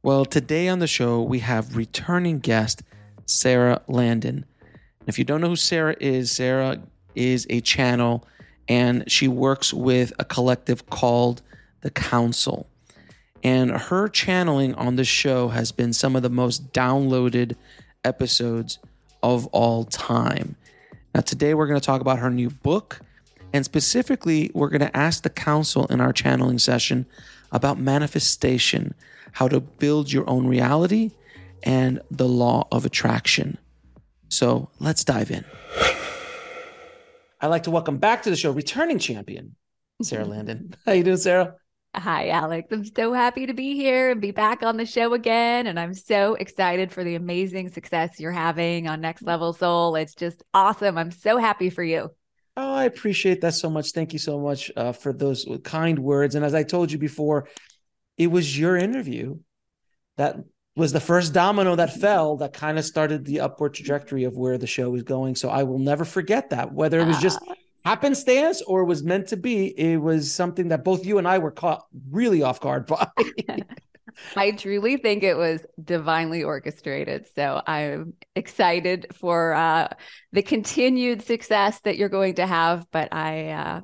Well, today on the show, we have returning guest Sara Landon. If you don't know who Sara is, Sara is a channel and she works with a collective called The Council. And her channeling on the show has been some of the most downloaded episodes of all time. Now, today we're going to talk about her new book. And specifically, we're going to ask the council in our channeling session about manifestation, how to build your own reality, and the law of attraction. So let's dive in. I'd like to welcome back to the show returning champion, Sara Landon. How you doing, Sara? Hi, Alex. I'm so happy to be here and be back on the show again. And I'm so excited for the amazing success you're having on Next Level Soul. It's just awesome. I'm so happy for you. Oh, I appreciate that so much. Thank you so much uh, for those kind words. And as I told you before, it was your interview that was the first domino that fell that kind of started the upward trajectory of where the show was going. So I will never forget that. Whether it was just ah. happenstance or was meant to be, it was something that both you and I were caught really off guard by. I truly think it was divinely orchestrated. So I'm excited for uh, the continued success that you're going to have. But I, uh,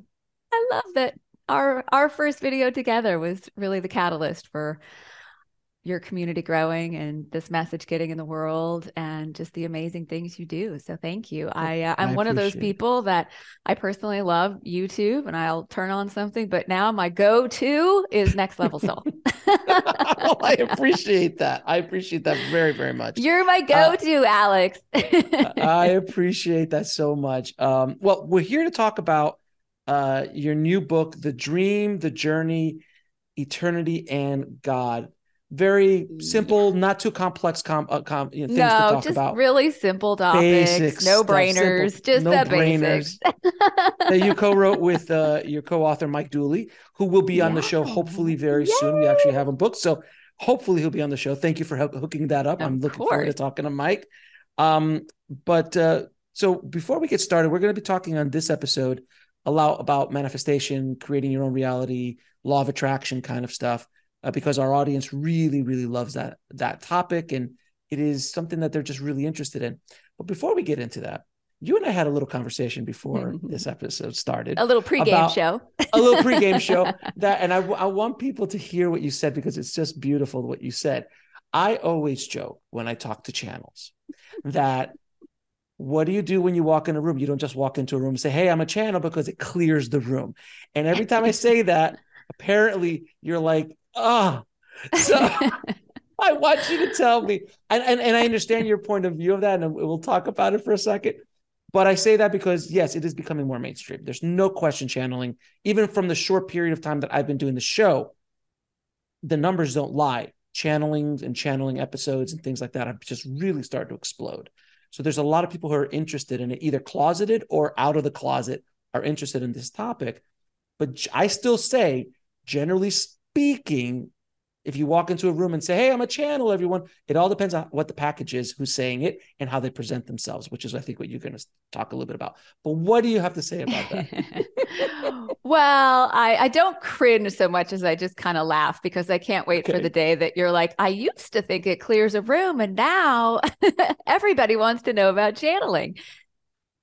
I love that our our first video together was really the catalyst for your community growing and this message getting in the world and just the amazing things you do. So thank you. I uh, I'm I one of those people that I personally love YouTube and I'll turn on something, but now my go-to is Next Level Soul. oh, I appreciate that. I appreciate that very very much. You're my uh, go-to, uh, Alex. I appreciate that so much. Um, well, we're here to talk about uh, your new book, The Dream, The Journey, Eternity and God very simple, not too complex com, uh, com you know, things no, to talk just about. Really simple topics, Basics, no brainers, simple, just no the brainers. basics. that you co-wrote with uh, your co-author Mike Dooley, who will be on yeah. the show hopefully very Yay. soon. We actually have him booked, so hopefully he'll be on the show. Thank you for help, hooking that up. Of I'm looking course. forward to talking to Mike. Um, but uh, so before we get started, we're going to be talking on this episode a lot about manifestation, creating your own reality, law of attraction kind of stuff uh, because our audience really, really loves that that topic, and it is something that they're just really interested in. But before we get into that, you and I had a little conversation before mm-hmm. this episode started. A little pregame show. a little pregame show. That, and I, I want people to hear what you said because it's just beautiful what you said. I always joke when I talk to channels that what do you do when you walk in a room? You don't just walk into a room and say, Hey, I'm a channel because it clears the room. And every time I say that, apparently you're like, ah. Oh. So I want you to tell me, and, and and I understand your point of view of that, and we'll talk about it for a second. But I say that because yes, it is becoming more mainstream. There's no question channeling, even from the short period of time that I've been doing the show, the numbers don't lie. Channelings and channeling episodes and things like that have just really started to explode. So there's a lot of people who are interested in it, either closeted or out of the closet, are interested in this topic. But I still say, generally speaking, if you walk into a room and say, Hey, I'm a channel, everyone, it all depends on what the package is, who's saying it, and how they present themselves, which is, I think, what you're going to talk a little bit about. But what do you have to say about that? well, I, I don't cringe so much as I just kind of laugh because I can't wait okay. for the day that you're like, I used to think it clears a room, and now everybody wants to know about channeling.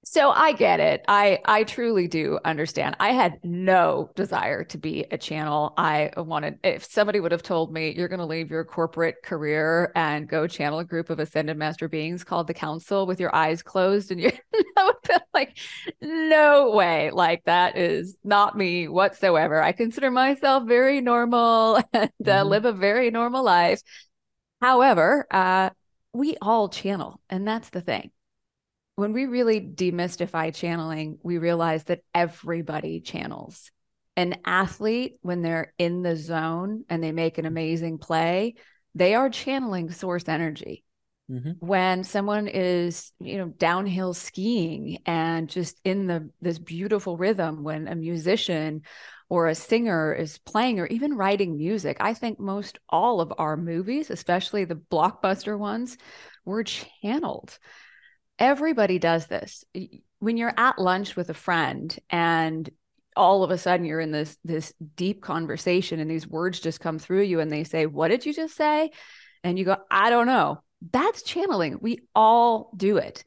So I get it. I I truly do understand. I had no desire to be a channel. I wanted if somebody would have told me you're going to leave your corporate career and go channel a group of ascended master beings called the council with your eyes closed and you know like no way. Like that is not me whatsoever. I consider myself very normal and uh, mm-hmm. live a very normal life. However, uh, we all channel, and that's the thing when we really demystify channeling, we realize that everybody channels. An athlete, when they're in the zone and they make an amazing play, they are channeling source energy. Mm-hmm. When someone is, you know, downhill skiing and just in the this beautiful rhythm, when a musician or a singer is playing or even writing music, I think most all of our movies, especially the blockbuster ones, were channeled everybody does this. When you're at lunch with a friend and all of a sudden you're in this this deep conversation and these words just come through you and they say, "What did you just say?" and you go, "I don't know." That's channeling. We all do it.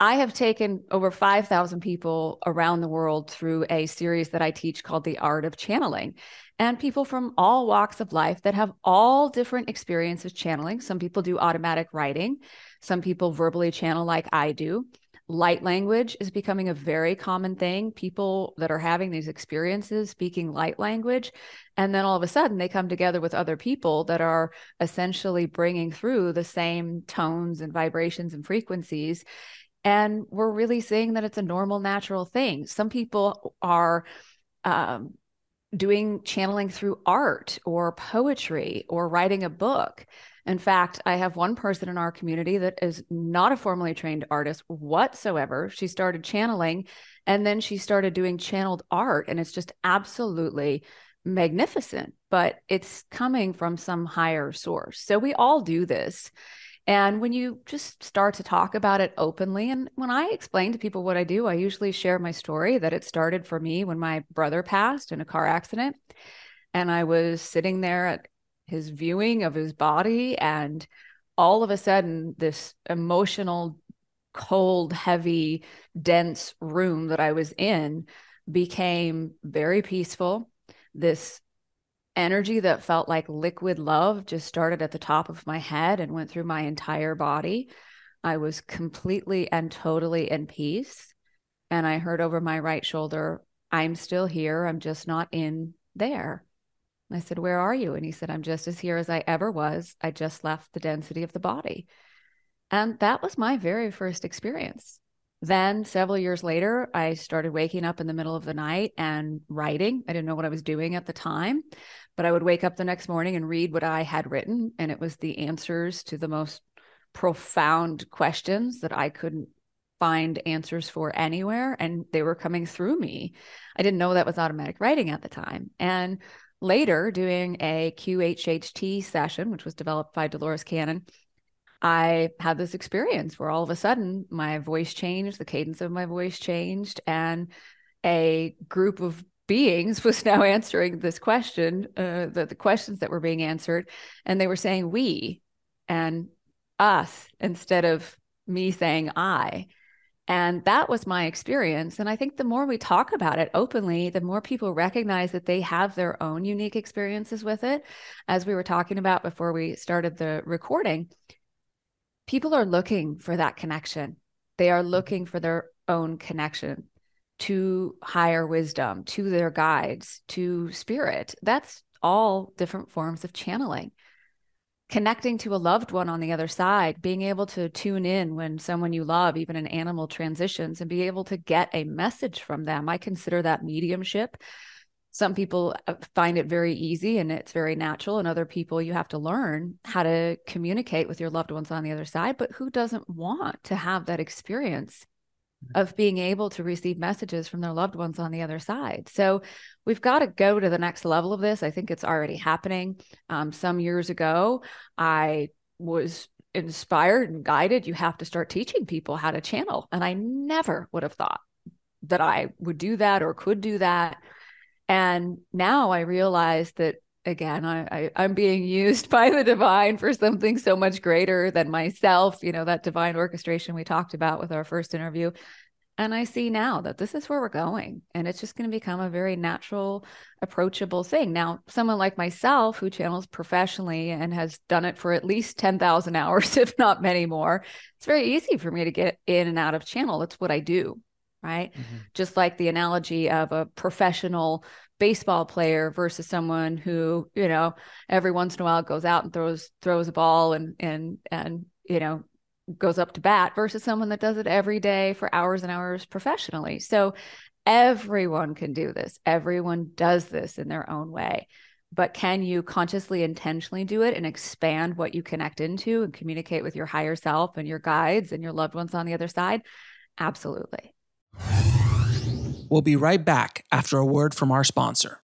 I have taken over 5,000 people around the world through a series that I teach called The Art of Channeling. And people from all walks of life that have all different experiences channeling. Some people do automatic writing, some people verbally channel like I do. Light language is becoming a very common thing. People that are having these experiences speaking light language. And then all of a sudden they come together with other people that are essentially bringing through the same tones and vibrations and frequencies. And we're really seeing that it's a normal, natural thing. Some people are um, doing channeling through art or poetry or writing a book. In fact, I have one person in our community that is not a formally trained artist whatsoever. She started channeling and then she started doing channeled art, and it's just absolutely magnificent, but it's coming from some higher source. So we all do this. And when you just start to talk about it openly, and when I explain to people what I do, I usually share my story that it started for me when my brother passed in a car accident. And I was sitting there at his viewing of his body. And all of a sudden, this emotional, cold, heavy, dense room that I was in became very peaceful. This energy that felt like liquid love just started at the top of my head and went through my entire body. I was completely and totally in peace. And I heard over my right shoulder, I'm still here. I'm just not in there. I said, Where are you? And he said, I'm just as here as I ever was. I just left the density of the body. And that was my very first experience. Then, several years later, I started waking up in the middle of the night and writing. I didn't know what I was doing at the time, but I would wake up the next morning and read what I had written. And it was the answers to the most profound questions that I couldn't find answers for anywhere. And they were coming through me. I didn't know that was automatic writing at the time. And later doing a QHHT session, which was developed by Dolores Cannon, I had this experience where all of a sudden my voice changed, the cadence of my voice changed, and a group of beings was now answering this question, uh, the, the questions that were being answered, and they were saying we and us instead of me saying I. And that was my experience. And I think the more we talk about it openly, the more people recognize that they have their own unique experiences with it. As we were talking about before we started the recording, people are looking for that connection. They are looking for their own connection to higher wisdom, to their guides, to spirit. That's all different forms of channeling connecting to a loved one on the other side, being able to tune in when someone you love, even an animal, transitions and be able to get a message from them. I consider that mediumship. Some people uh, find it very easy and it's very natural, and other people you have to learn how to communicate with your loved ones on the other side. But who doesn't want to have that experience? Of being able to receive messages from their loved ones on the other side. So we've got to go to the next level of this. I think it's already happening. Um, some years ago, I was inspired and guided. You have to start teaching people how to channel. And I never would have thought that I would do that or could do that. And now I realize that again I, I am being used by the divine for something so much greater than myself you know that divine orchestration we talked about with our first interview And I see now that this is where we're going. And it's just going to become a very natural, approachable thing. Now, someone like myself who channels professionally and has done it for at least 10,000 hours, if not many more, it's very easy for me to get in and out of channel. It's what I do. Right. Mm-hmm. Just like the analogy of a professional baseball player versus someone who, you know, every once in a while goes out and throws throws a ball and and and you know goes up to bat versus someone that does it every day for hours and hours professionally. So everyone can do this. Everyone does this in their own way. But can you consciously, intentionally do it and expand what you connect into and communicate with your higher self and your guides and your loved ones on the other side? Absolutely. We'll be right back after a word from our sponsor.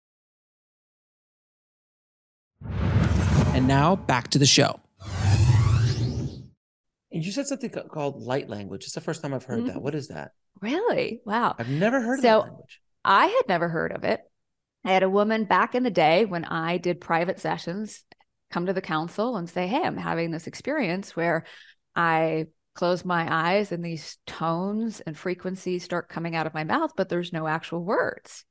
And now back to the show. And you said something called light language. It's the first time I've heard mm-hmm. that. What is that? Really? Wow. I've never heard so, of that language. I had never heard of it. I had a woman back in the day when I did private sessions come to the council and say, Hey, I'm having this experience where I close my eyes and these tones and frequencies start coming out of my mouth, but there's no actual words.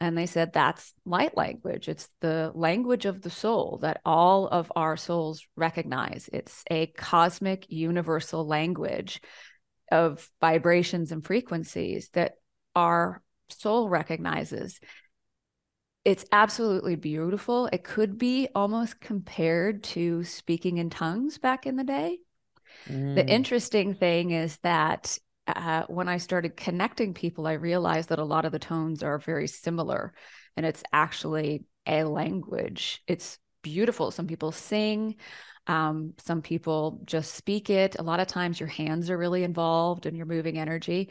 And they said that's light language. It's the language of the soul that all of our souls recognize. It's a cosmic universal language of vibrations and frequencies that our soul recognizes. It's absolutely beautiful. It could be almost compared to speaking in tongues back in the day. Mm. The interesting thing is that uh, when I started connecting people, I realized that a lot of the tones are very similar and it's actually a language. It's beautiful. Some people sing, um, some people just speak it. A lot of times your hands are really involved and you're moving energy.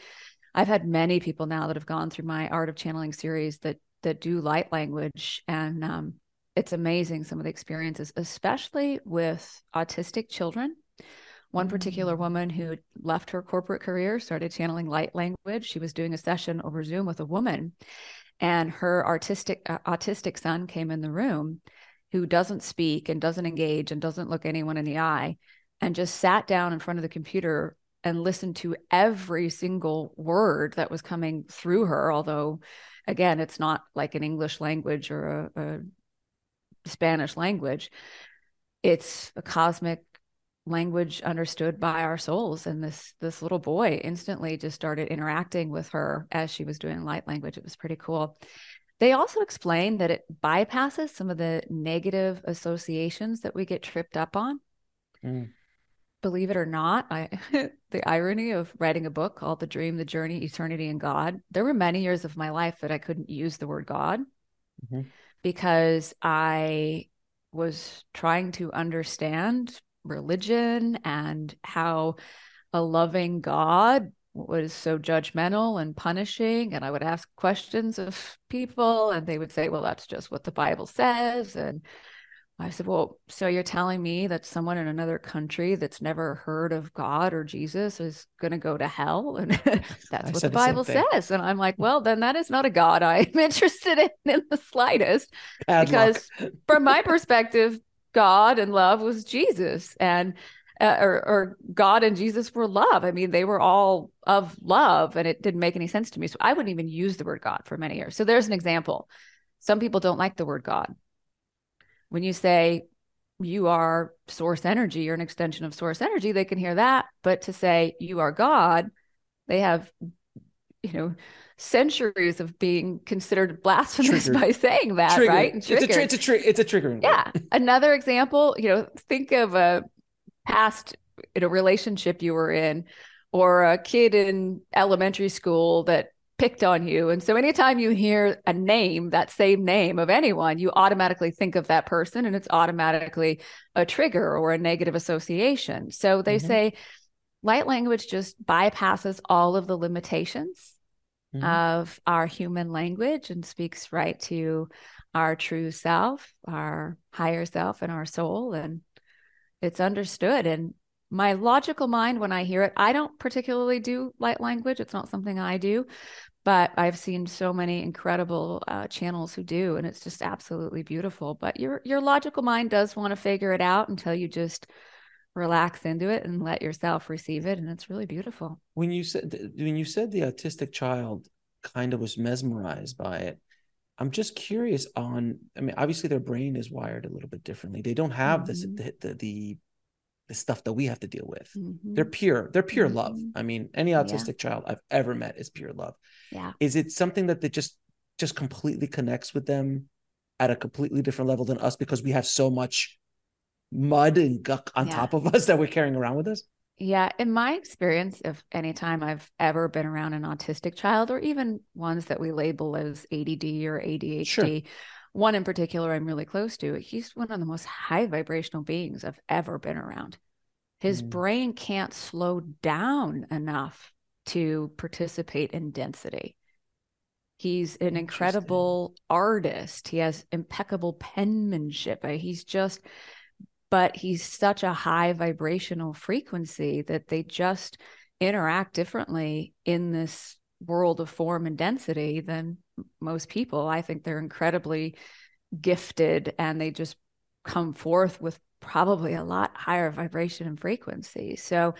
I've had many people now that have gone through my Art of Channeling series that that do light language and um, it's amazing some of the experiences, especially with autistic children one particular woman who left her corporate career started channeling light language. She was doing a session over Zoom with a woman, and her artistic uh, autistic son came in the room, who doesn't speak and doesn't engage and doesn't look anyone in the eye, and just sat down in front of the computer and listened to every single word that was coming through her. Although, again, it's not like an English language or a, a Spanish language. It's a cosmic language understood by our souls and this this little boy instantly just started interacting with her as she was doing light language it was pretty cool they also explain that it bypasses some of the negative associations that we get tripped up on mm. believe it or not i the irony of writing a book called the dream the journey eternity and god there were many years of my life that i couldn't use the word god mm-hmm. because i was trying to understand religion and how a loving God was so judgmental and punishing. And I would ask questions of people, and they would say, Well, that's just what the Bible says. And I said, Well, so you're telling me that someone in another country that's never heard of God or Jesus is going to go to hell? And that's what the Bible the says. And I'm like, Well, then that is not a God I'm interested in in the slightest. Bad because from my perspective, God and love was Jesus and uh, or, or God and Jesus were love. I mean, they were all of love and it didn't make any sense to me. So I wouldn't even use the word God for many years. So there's an example. Some people don't like the word God. When you say you are source energy, you're an extension of source energy, they can hear that. But to say you are God, they have, you know, centuries of being considered blasphemous Triggered. by saying that, Triggered. right? It's a, it's a, tri- it's a triggering. Yeah. Another example, you know, think of a past in a relationship you were in or a kid in elementary school that picked on you. And so anytime you hear a name, that same name of anyone, you automatically think of that person and it's automatically a trigger or a negative association. So they mm-hmm. say light language just bypasses all of the limitations mm-hmm. of our human language and speaks right to our true self, our higher self, and our soul. And it's understood. And my logical mind, when I hear it, I don't particularly do light language. It's not something I do, but I've seen so many incredible uh, channels who do, and it's just absolutely beautiful. But your your logical mind does want to figure it out until you just relax into it and let yourself receive it and it's really beautiful when you said when you said the autistic child kind of was mesmerized by it i'm just curious on i mean obviously their brain is wired a little bit differently they don't have mm-hmm. this the, the, the the stuff that we have to deal with mm-hmm. they're pure they're pure mm-hmm. love i mean any autistic yeah. child i've ever met is pure love yeah is it something that they just just completely connects with them at a completely different level than us because we have so much mud and guck on yeah. top of us that we're carrying around with us? Yeah, in my experience, if any time I've ever been around an autistic child, or even ones that we label as ADD or ADHD, sure. one in particular I'm really close to, he's one of the most high vibrational beings I've ever been around. His mm. brain can't slow down enough to participate in density. He's an incredible artist. He has impeccable penmanship. He's just but he's such a high vibrational frequency that they just interact differently in this world of form and density than most people. I think they're incredibly gifted and they just come forth with probably a lot higher vibration and frequency. So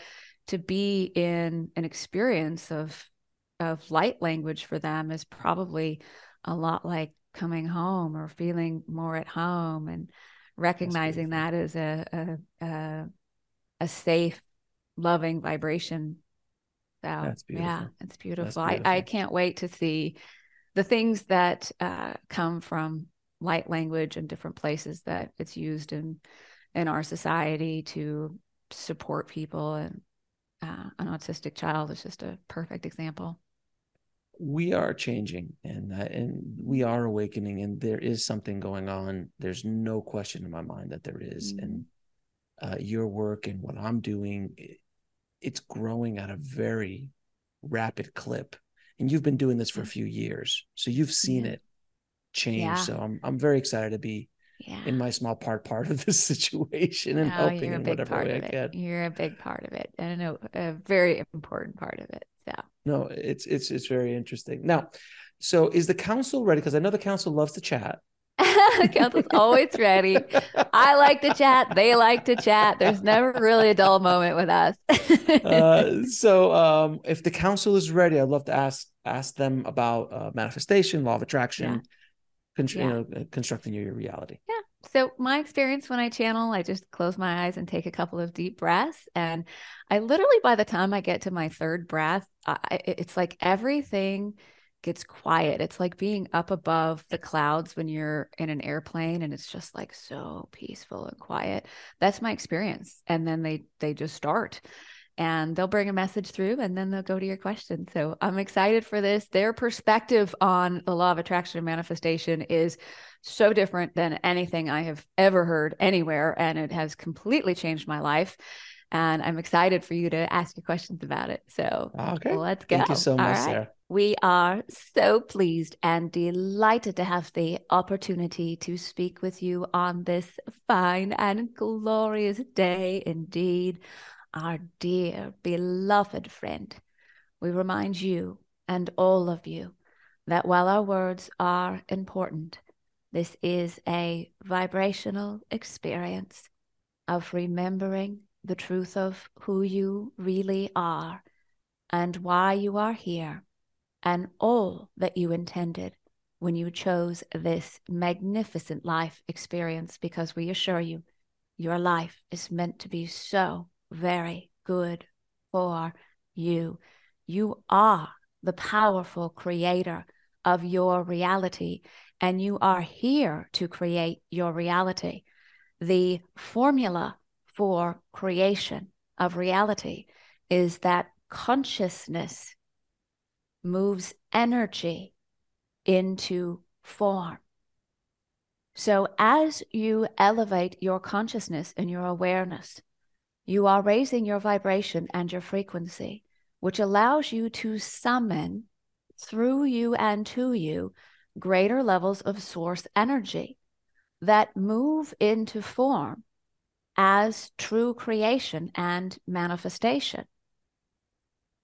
to be in an experience of of light language for them is probably a lot like coming home or feeling more at home and recognizing that as a, a, a a safe, loving vibration. So That's beautiful. yeah, it's beautiful. beautiful. I, I can't wait to see the things that uh, come from light language and different places that it's used in in our society to support people and uh, an autistic child is just a perfect example we are changing and uh, and we are awakening and there is something going on there's no question in my mind that there is. Mm-hmm. and uh, your work and what i'm doing it's growing at a very rapid clip and you've been doing this for a few years so you've seen yeah. it change yeah. so i'm i'm very excited to be yeah. in my small part part of this situation and helping in whatever way I can. You're a big part of it and a, a very important part of it. So no, it's it's it's very interesting. Now, so is the council ready? Because I know the council loves to chat. Council's always ready. I like to chat. They like to chat. There's never really a dull moment with us. uh, so, um, if the council is ready, I'd love to ask ask them about uh, manifestation, law of attraction, yeah con- yeah. you know, uh, constructing your, your reality. Yeah. So my experience when I channel, I just close my eyes and take a couple of deep breaths, and I literally by the time I get to my third breath, I, it's like everything gets quiet. It's like being up above the clouds when you're in an airplane and it's just like so peaceful and quiet. That's my experience. And then they they just start and they'll bring a message through and then they'll go to your question. So I'm excited for this. Their perspective on the law of attraction and manifestation is so different than anything I have ever heard anywhere. And it has completely changed my life. And I'm excited for you to ask your questions about it. So okay. let's go. Thank you so much, Sara. We are so pleased and delighted to have the opportunity to speak with you on this fine and glorious day indeed our dear, beloved friend, we remind you and all of you that while our words are important, this is a vibrational experience of remembering the truth of who you really are and why you are here and all that you intended when you chose this magnificent life experience because we assure you your life is meant to be so very good for you. You are the powerful creator of your reality, and you are here to create your reality. The formula for creation of reality is that consciousness moves energy into form. So, as you elevate your consciousness and your awareness you are raising your vibration and your frequency, which allows you to summon through you and to you greater levels of source energy that move into form as true creation and manifestation.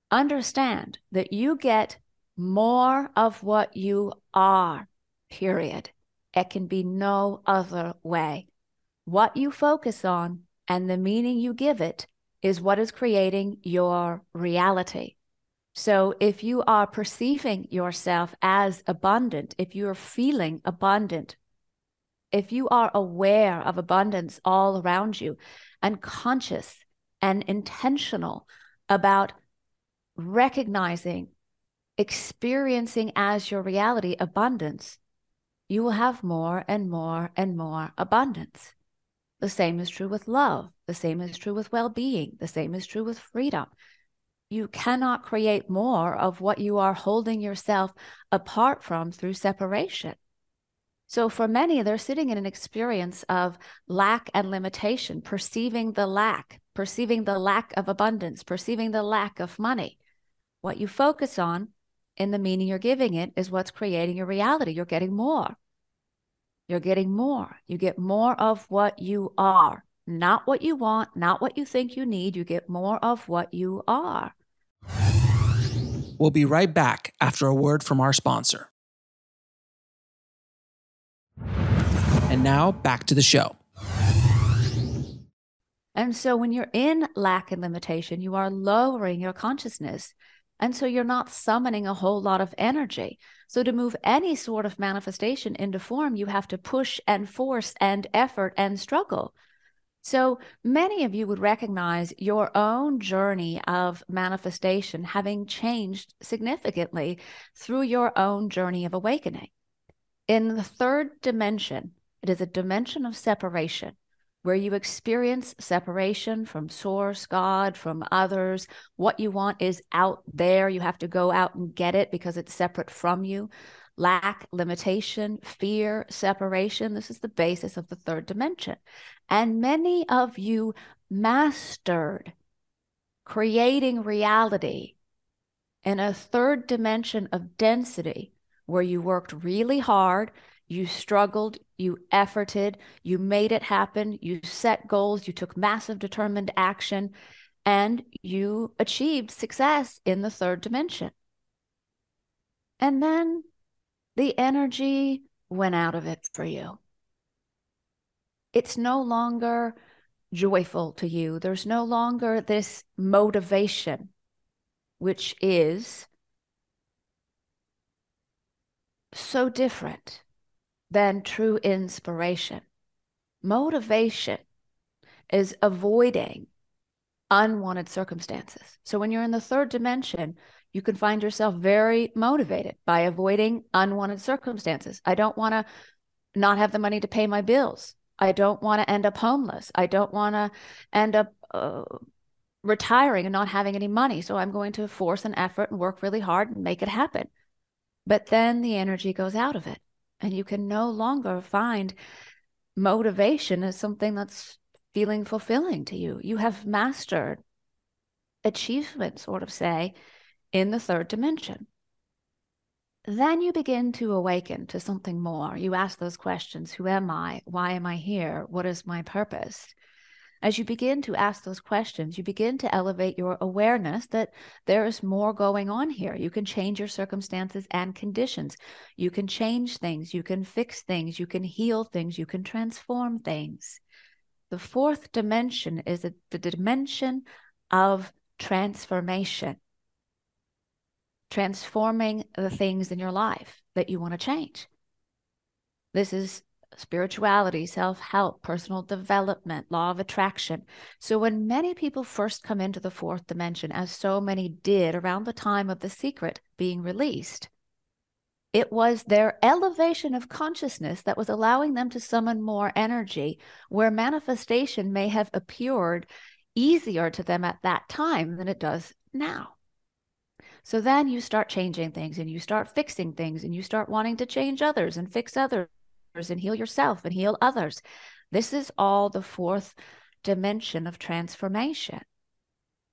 Understand that you get more of what you are, period. It can be no other way. What you focus on And the meaning you give it is what is creating your reality. So if you are perceiving yourself as abundant, if you are feeling abundant, if you are aware of abundance all around you and conscious and intentional about recognizing, experiencing as your reality abundance, you will have more and more and more abundance. The same is true with love. The same is true with well being. The same is true with freedom. You cannot create more of what you are holding yourself apart from through separation. So, for many, they're sitting in an experience of lack and limitation, perceiving the lack, perceiving the lack of abundance, perceiving the lack of money. What you focus on in the meaning you're giving it is what's creating your reality. You're getting more. You're getting more. You get more of what you are, not what you want, not what you think you need. You get more of what you are. We'll be right back after a word from our sponsor. And now back to the show. And so when you're in lack and limitation, you are lowering your consciousness. And so you're not summoning a whole lot of energy. So to move any sort of manifestation into form, you have to push and force and effort and struggle. So many of you would recognize your own journey of manifestation having changed significantly through your own journey of awakening. In the third dimension, it is a dimension of separation where you experience separation from source, God, from others. What you want is out there. You have to go out and get it because it's separate from you. Lack, limitation, fear, separation. This is the basis of the third dimension. And many of you mastered creating reality in a third dimension of density where you worked really hard you struggled, you efforted, you made it happen, you set goals, you took massive determined action, and you achieved success in the third dimension. And then the energy went out of it for you. It's no longer joyful to you. There's no longer this motivation, which is so different than true inspiration. Motivation is avoiding unwanted circumstances. So when you're in the third dimension, you can find yourself very motivated by avoiding unwanted circumstances. I don't want to not have the money to pay my bills. I don't want to end up homeless. I don't want to end up uh, retiring and not having any money. So I'm going to force an effort and work really hard and make it happen. But then the energy goes out of it and you can no longer find motivation as something that's feeling fulfilling to you. You have mastered achievement, sort of say, in the third dimension. Then you begin to awaken to something more. You ask those questions Who am I? Why am I here? What is my purpose? As you begin to ask those questions, you begin to elevate your awareness that there is more going on here. You can change your circumstances and conditions. You can change things. You can fix things. You can heal things. You can transform things. The fourth dimension is the dimension of transformation, transforming the things in your life that you want to change. This is spirituality, self help, personal development, law of attraction. So, when many people first come into the fourth dimension, as so many did around the time of The Secret being released, it was their elevation of consciousness that was allowing them to summon more energy, where manifestation may have appeared easier to them at that time than it does now. So then you start changing things and you start fixing things and you start wanting to change others and fix others and heal yourself and heal others. This is all the fourth dimension of transformation.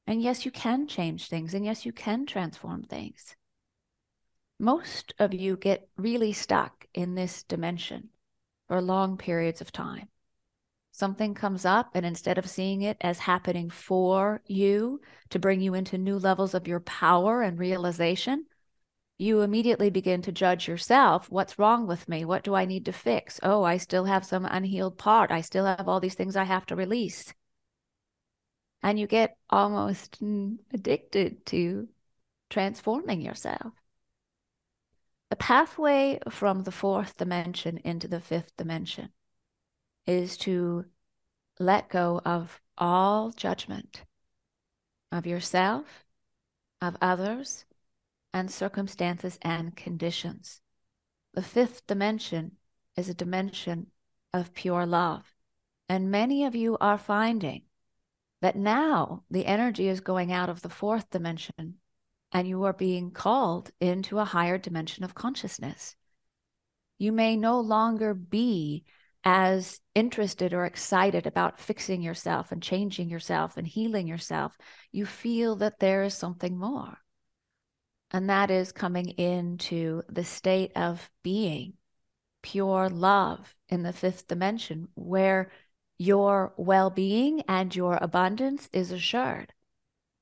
And yes, you can change things, and yes, you can transform things. Most of you get really stuck in this dimension for long periods of time. Something comes up, and instead of seeing it as happening for you to bring you into new levels of your power and realization, you immediately begin to judge yourself. What's wrong with me? What do I need to fix? Oh, I still have some unhealed part. I still have all these things I have to release. and you get almost addicted to transforming yourself. The pathway from the fourth dimension into the fifth dimension is to let go of all judgment of yourself, of others, and circumstances and conditions. The fifth dimension is a dimension of pure love. And many of you are finding that now the energy is going out of the fourth dimension and you are being called into a higher dimension of consciousness. You may no longer be as interested or excited about fixing yourself and changing yourself and healing yourself. You feel that there is something more. And that is coming into the state of being pure love in the fifth dimension, where your well being and your abundance is assured.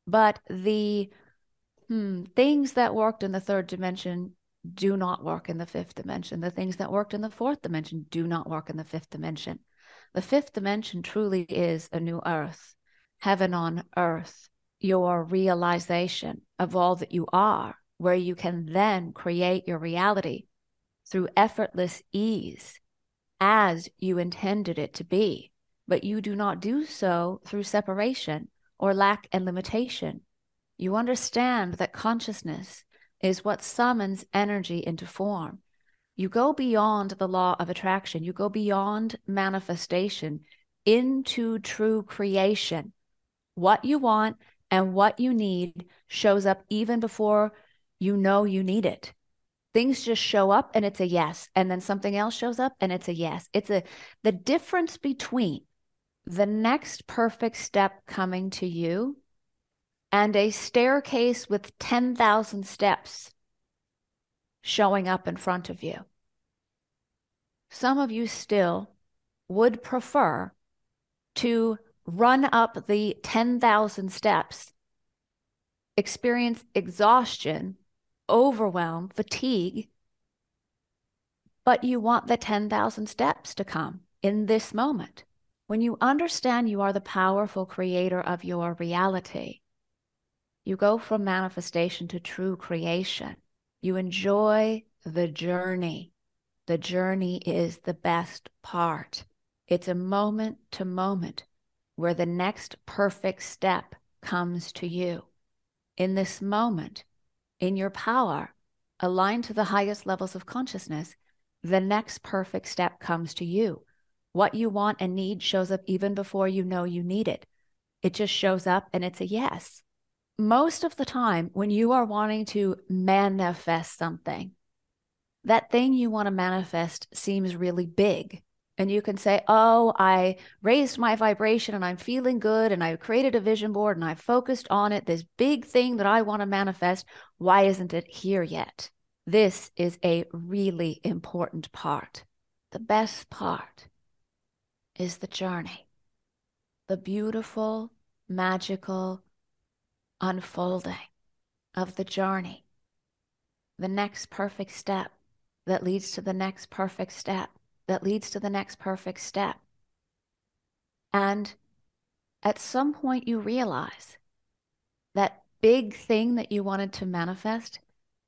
But the hmm, things that worked in the third dimension do not work in the fifth dimension. The things that worked in the fourth dimension do not work in the fifth dimension. The fifth dimension truly is a new earth, heaven on earth, your realization of all that you are, where you can then create your reality through effortless ease as you intended it to be but you do not do so through separation or lack and limitation. You understand that consciousness is what summons energy into form. You go beyond the law of attraction, you go beyond manifestation into true creation. What you want and what you need shows up even before you know you need it. Things just show up and it's a yes, and then something else shows up and it's a yes. It's a the difference between the next perfect step coming to you and a staircase with 10,000 steps showing up in front of you. Some of you still would prefer to run up the 10,000 steps, experience exhaustion, overwhelm, fatigue, but you want the 10,000 steps to come in this moment. When you understand you are the powerful creator of your reality, you go from manifestation to true creation. You enjoy the journey. The journey is the best part. It's a moment to moment where the next perfect step comes to you. In this moment, in your power, aligned to the highest levels of consciousness, the next perfect step comes to you. What you want and need shows up even before you know you need it. It just shows up and it's a yes. Most of the time, when you are wanting to manifest something, that thing you want to manifest seems really big. And you can say, Oh, I raised my vibration and I'm feeling good. And I created a vision board and I focused on it, this big thing that I want to manifest. Why isn't it here yet? This is a really important part. The best part is the journey, the beautiful, magical unfolding of the journey, the next perfect step that leads to the next perfect step, that leads to the next perfect step. And at some point, you realize that big thing that you wanted to manifest,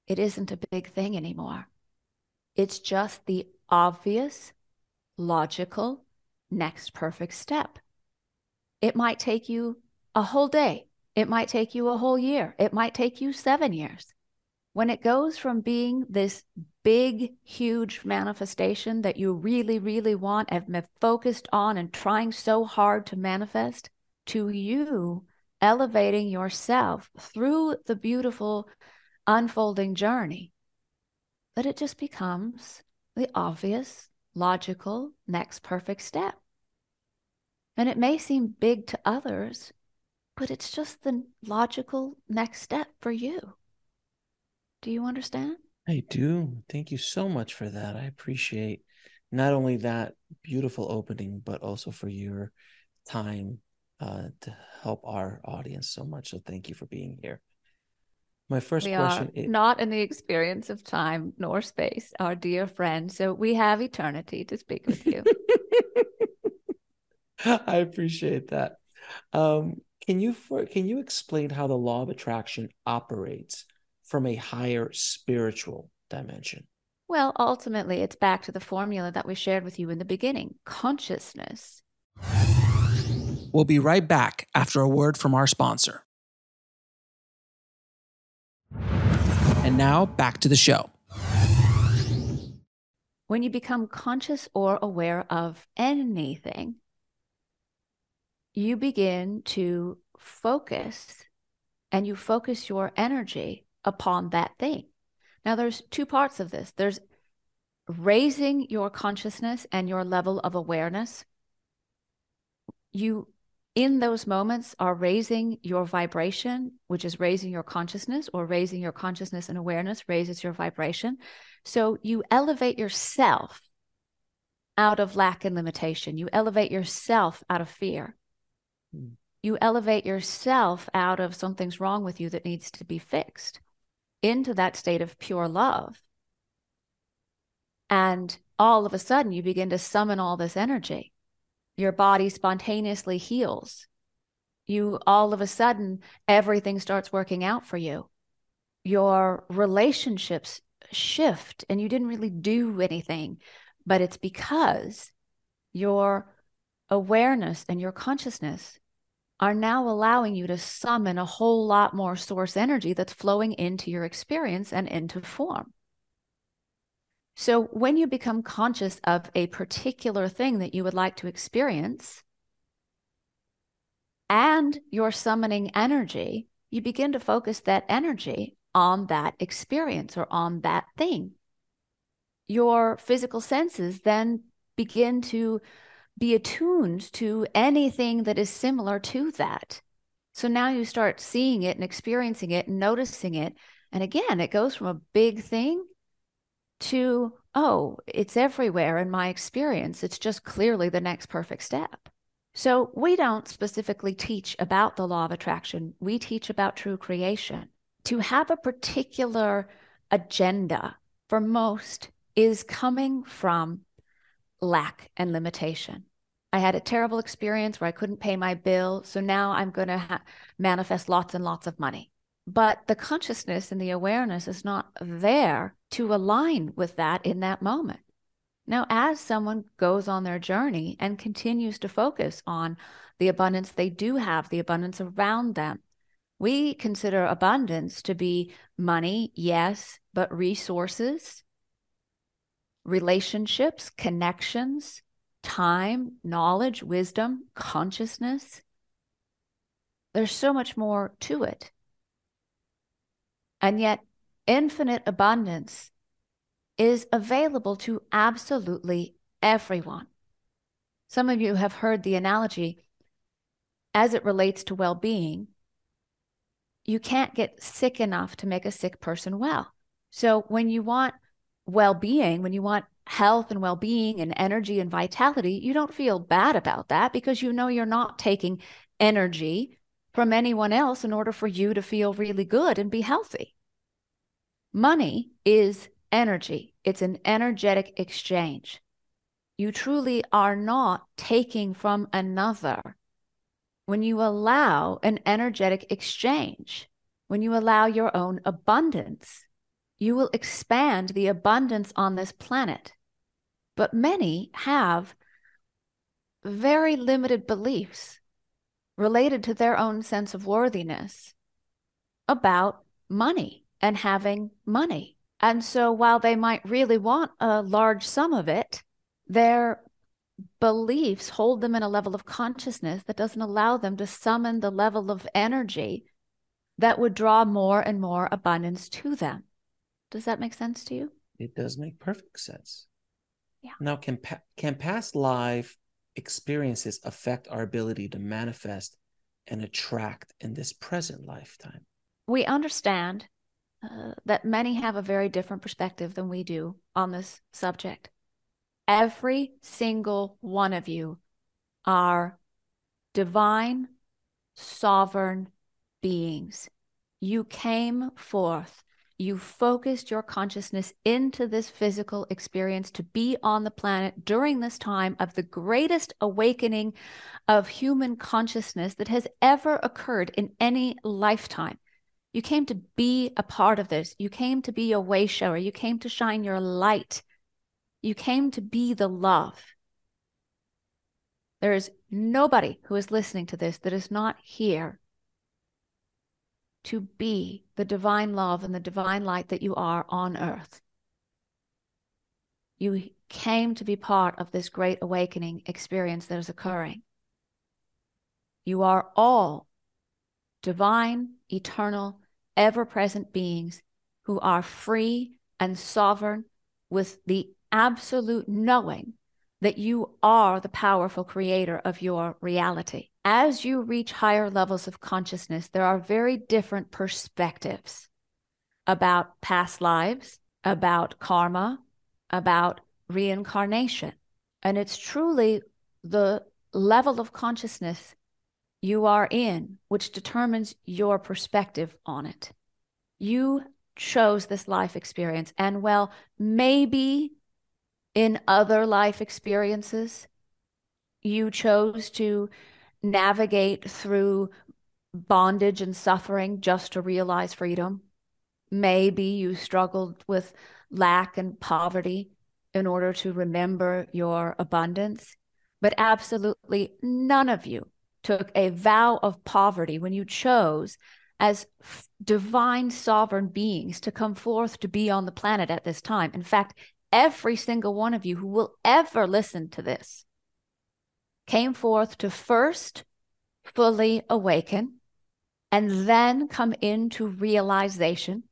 it isn't a big thing anymore. It's just the obvious, logical, next perfect step. It might take you a whole day. It might take you a whole year. It might take you seven years. When it goes from being this big, huge manifestation that you really, really want and have focused on and trying so hard to manifest, to you elevating yourself through the beautiful unfolding journey, But it just becomes the obvious, logical next perfect step. And it may seem big to others, but it's just the logical next step for you. Do you understand? I do. Thank you so much for that. I appreciate not only that beautiful opening, but also for your time uh, to help our audience so much. So thank you for being here. My first we question is not in the experience of time nor space, our dear friend. So we have eternity to speak with you. I appreciate that. Um, Can you for, can you explain how the law of attraction operates from a higher spiritual dimension? Well, ultimately, it's back to the formula that we shared with you in the beginning consciousness. We'll be right back after a word from our sponsor. And now back to the show. When you become conscious or aware of anything, you begin to focus and you focus your energy upon that thing. Now, there's two parts of this there's raising your consciousness and your level of awareness. You, in those moments, are raising your vibration, which is raising your consciousness, or raising your consciousness and awareness raises your vibration. So you elevate yourself out of lack and limitation. You elevate yourself out of fear. Mm. You elevate yourself out of something's wrong with you that needs to be fixed into that state of pure love. And all of a sudden, you begin to summon all this energy. Your body spontaneously heals. You all of a sudden, everything starts working out for you. Your relationships shift, and you didn't really do anything, but it's because your awareness and your consciousness are now allowing you to summon a whole lot more source energy that's flowing into your experience and into form. So, when you become conscious of a particular thing that you would like to experience and you're summoning energy, you begin to focus that energy on that experience or on that thing. Your physical senses then begin to be attuned to anything that is similar to that. So now you start seeing it and experiencing it and noticing it. And again, it goes from a big thing to, oh, it's everywhere in my experience. It's just clearly the next perfect step. So we don't specifically teach about the law of attraction, we teach about true creation. To have a particular agenda for most is coming from lack and limitation. I had a terrible experience where I couldn't pay my bill. So now I'm going to ha- manifest lots and lots of money. But the consciousness and the awareness is not there to align with that in that moment. Now, as someone goes on their journey and continues to focus on the abundance they do have, the abundance around them, we consider abundance to be money, yes, but resources, relationships, connections, time, knowledge, wisdom, consciousness. There's so much more to it. And yet, infinite abundance is available to absolutely everyone. Some of you have heard the analogy as it relates to well being. You can't get sick enough to make a sick person well. So, when you want well being, when you want health and well being and energy and vitality, you don't feel bad about that because you know you're not taking energy from anyone else in order for you to feel really good and be healthy. Money is energy, it's an energetic exchange. You truly are not taking from another when you allow an energetic exchange, when you allow your own abundance. You will expand the abundance on this planet but many have very limited beliefs related to their own sense of worthiness about money and having money. And so while they might really want a large sum of it, their beliefs hold them in a level of consciousness that doesn't allow them to summon the level of energy that would draw more and more abundance to them. Does that make sense to you? It does make perfect sense. Yeah. Now, can can past life experiences affect our ability to manifest and attract in this present lifetime? We understand uh, that many have a very different perspective than we do on this subject. Every single one of you are divine, sovereign beings. You came forth. You focused your consciousness into this physical experience to be on the planet during this time of the greatest awakening of human consciousness that has ever occurred in any lifetime. You came to be a part of this. You came to be a way shower. You came to shine your light. You came to be the love. There is nobody who is listening to this that is not here to be the divine love and the divine light that you are on earth. You came to be part of this great awakening experience that is occurring. You are all divine, eternal, ever present beings who are free and sovereign with the absolute knowing that you are the powerful creator of your reality. As you reach higher levels of consciousness, there are very different perspectives about past lives, about karma, about reincarnation. And it's truly the level of consciousness you are in which determines your perspective on it. You chose this life experience. And well, maybe in other life experiences, you chose to navigate through bondage and suffering just to realize freedom. Maybe you struggled with lack and poverty in order to remember your abundance. But absolutely none of you took a vow of poverty when you chose as divine sovereign beings to come forth to be on the planet at this time. In fact, every single one of you who will ever listen to this came forth to first fully awaken and then come into realization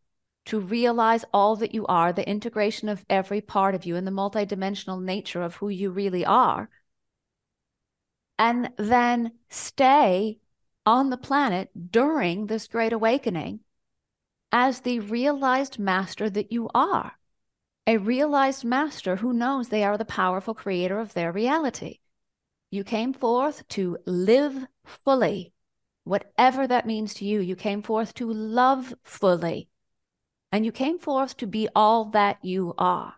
to realize all that you are, the integration of every part of you and the multidimensional nature of who you really are, and then stay on the planet during this great awakening as the realized master that you are a realized master who knows they are the powerful creator of their reality. You came forth to live fully, whatever that means to you. You came forth to love fully, and you came forth to be all that you are.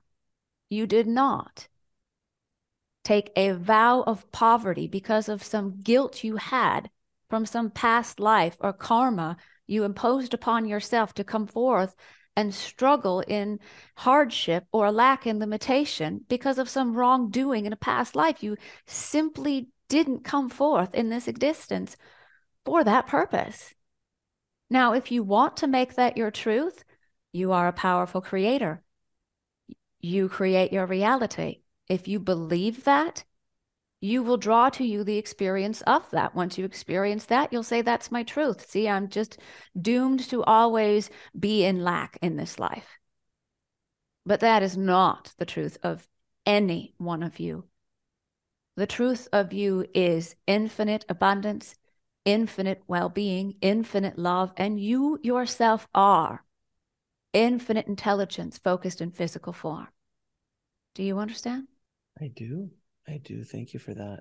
You did not take a vow of poverty because of some guilt you had from some past life or karma you imposed upon yourself to come forth and struggle in hardship or lack in limitation because of some wrongdoing in a past life. You simply didn't come forth in this existence for that purpose. Now, if you want to make that your truth, you are a powerful creator. You create your reality. If you believe that, you will draw to you the experience of that. Once you experience that, you'll say, That's my truth. See, I'm just doomed to always be in lack in this life. But that is not the truth of any one of you. The truth of you is infinite abundance, infinite well being, infinite love, and you yourself are infinite intelligence focused in physical form. Do you understand? I do. I do. Thank you for that.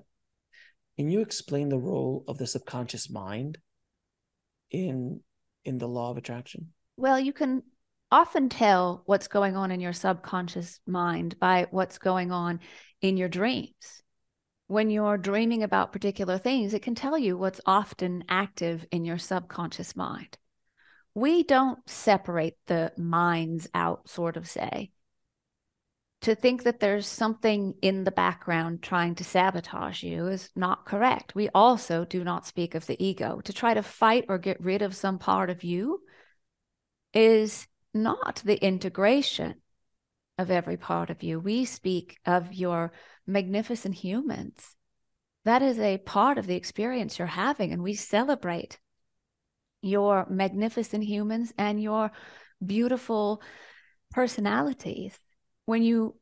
Can you explain the role of the subconscious mind in in the law of attraction? Well, you can often tell what's going on in your subconscious mind by what's going on in your dreams. When you're dreaming about particular things, it can tell you what's often active in your subconscious mind. We don't separate the minds out, sort of say to think that there's something in the background trying to sabotage you is not correct. We also do not speak of the ego. To try to fight or get rid of some part of you is not the integration of every part of you. We speak of your magnificent humans. That is a part of the experience you're having, and we celebrate your magnificent humans and your beautiful personalities when you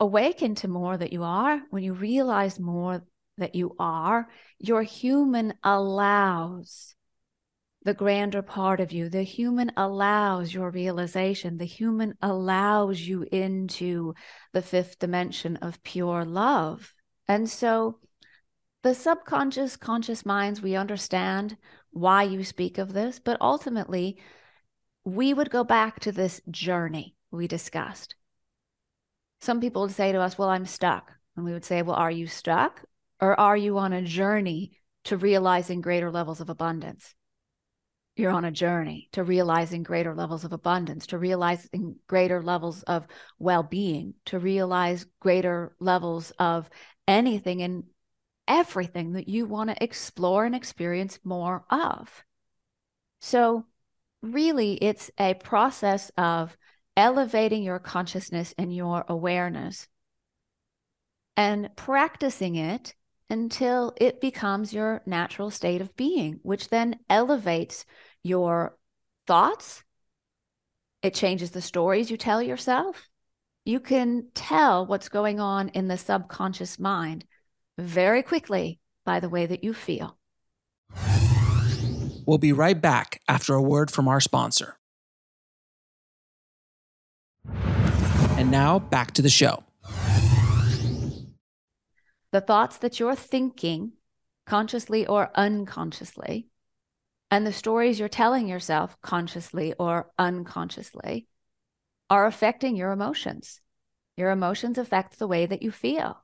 awaken to more that you are, when you realize more that you are, your human allows the grander part of you. The human allows your realization. The human allows you into the fifth dimension of pure love. And so, the subconscious, conscious minds, we understand why you speak of this, but ultimately, we would go back to this journey we discussed. Some people would say to us, Well, I'm stuck. And we would say, Well, are you stuck? Or are you on a journey to realizing greater levels of abundance? You're on a journey to realizing greater levels of abundance, to realizing greater levels of well being, to realize greater levels of anything and everything that you want to explore and experience more of. So, really, it's a process of elevating your consciousness and your awareness and practicing it until it becomes your natural state of being, which then elevates your thoughts. It changes the stories you tell yourself. You can tell what's going on in the subconscious mind very quickly by the way that you feel. We'll be right back after a word from our sponsor. And now back to the show. The thoughts that you're thinking, consciously or unconsciously, and the stories you're telling yourself, consciously or unconsciously, are affecting your emotions. Your emotions affect the way that you feel.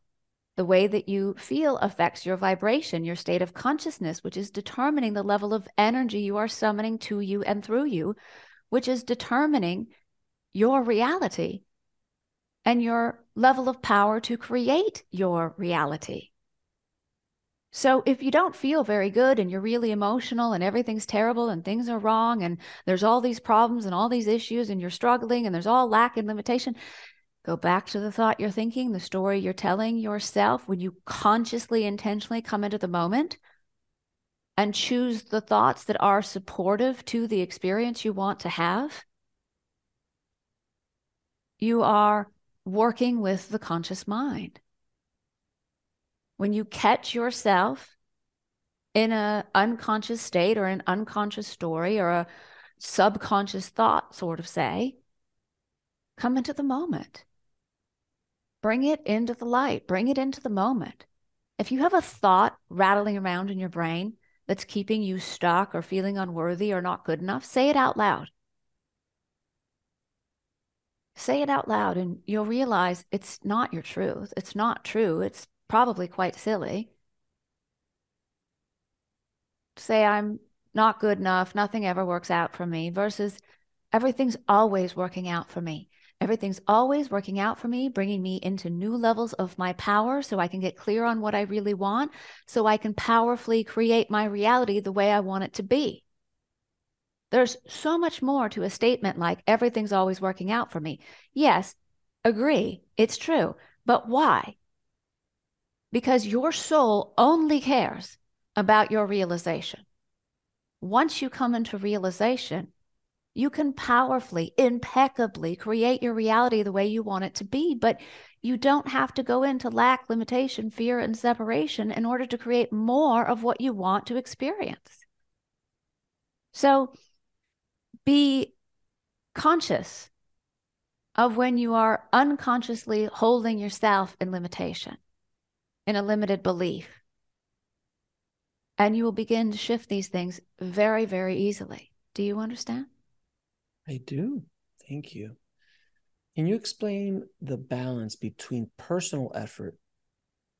The way that you feel affects your vibration, your state of consciousness, which is determining the level of energy you are summoning to you and through you, which is determining your reality and your level of power to create your reality. So if you don't feel very good and you're really emotional and everything's terrible and things are wrong and there's all these problems and all these issues and you're struggling and there's all lack and limitation, go back to the thought you're thinking, the story you're telling yourself when you consciously, intentionally come into the moment and choose the thoughts that are supportive to the experience you want to have. You are working with the conscious mind. When you catch yourself in an unconscious state or an unconscious story or a subconscious thought, sort of say, come into the moment. Bring it into the light, bring it into the moment. If you have a thought rattling around in your brain that's keeping you stuck or feeling unworthy or not good enough, say it out loud. Say it out loud and you'll realize it's not your truth. It's not true. It's probably quite silly. Say I'm not good enough, nothing ever works out for me, versus everything's always working out for me. Everything's always working out for me, bringing me into new levels of my power so I can get clear on what I really want, so I can powerfully create my reality the way I want it to be. There's so much more to a statement like everything's always working out for me. Yes, agree, it's true. But why? Because your soul only cares about your realization. Once you come into realization, you can powerfully, impeccably create your reality the way you want it to be, but you don't have to go into lack, limitation, fear, and separation in order to create more of what you want to experience. So, be conscious of when you are unconsciously holding yourself in limitation, in a limited belief. And you will begin to shift these things very, very easily. Do you understand? I do. Thank you. Can you explain the balance between personal effort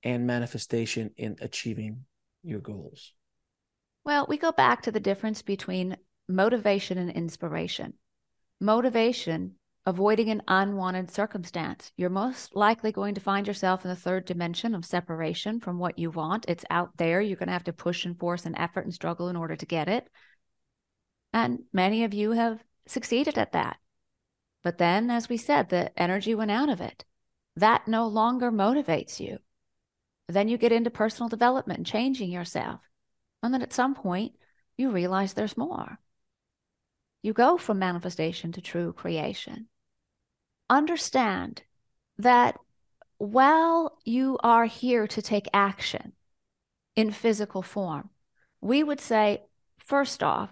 and manifestation in achieving your goals? Well, we go back to the difference between motivation and inspiration. Motivation, avoiding an unwanted circumstance. You're most likely going to find yourself in the third dimension of separation from what you want. It's out there. You're going to have to push and force and effort and struggle in order to get it. And many of you have succeeded at that. But then, as we said, the energy went out of it. That no longer motivates you. Then you get into personal development and changing yourself. And then at some point, you realize there's more you go from manifestation to true creation. Understand that while you are here to take action in physical form, we would say, first off,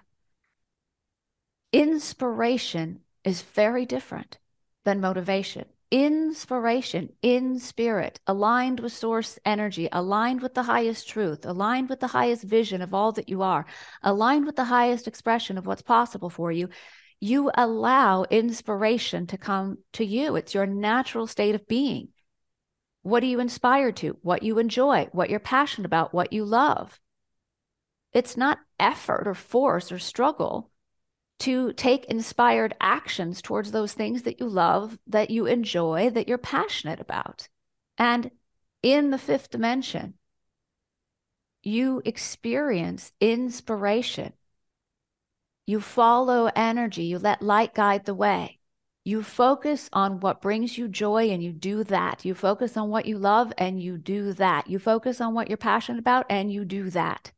inspiration is very different than motivation inspiration in spirit, aligned with source energy, aligned with the highest truth, aligned with the highest vision of all that you are, aligned with the highest expression of what's possible for you, you allow inspiration to come to you. It's your natural state of being. What are you inspired to? What you enjoy, what you're passionate about, what you love. It's not effort or force or struggle to take inspired actions towards those things that you love, that you enjoy, that you're passionate about. And in the fifth dimension, you experience inspiration. You follow energy, you let light guide the way. You focus on what brings you joy and you do that. You focus on what you love and you do that. You focus on what you're passionate about and you do that.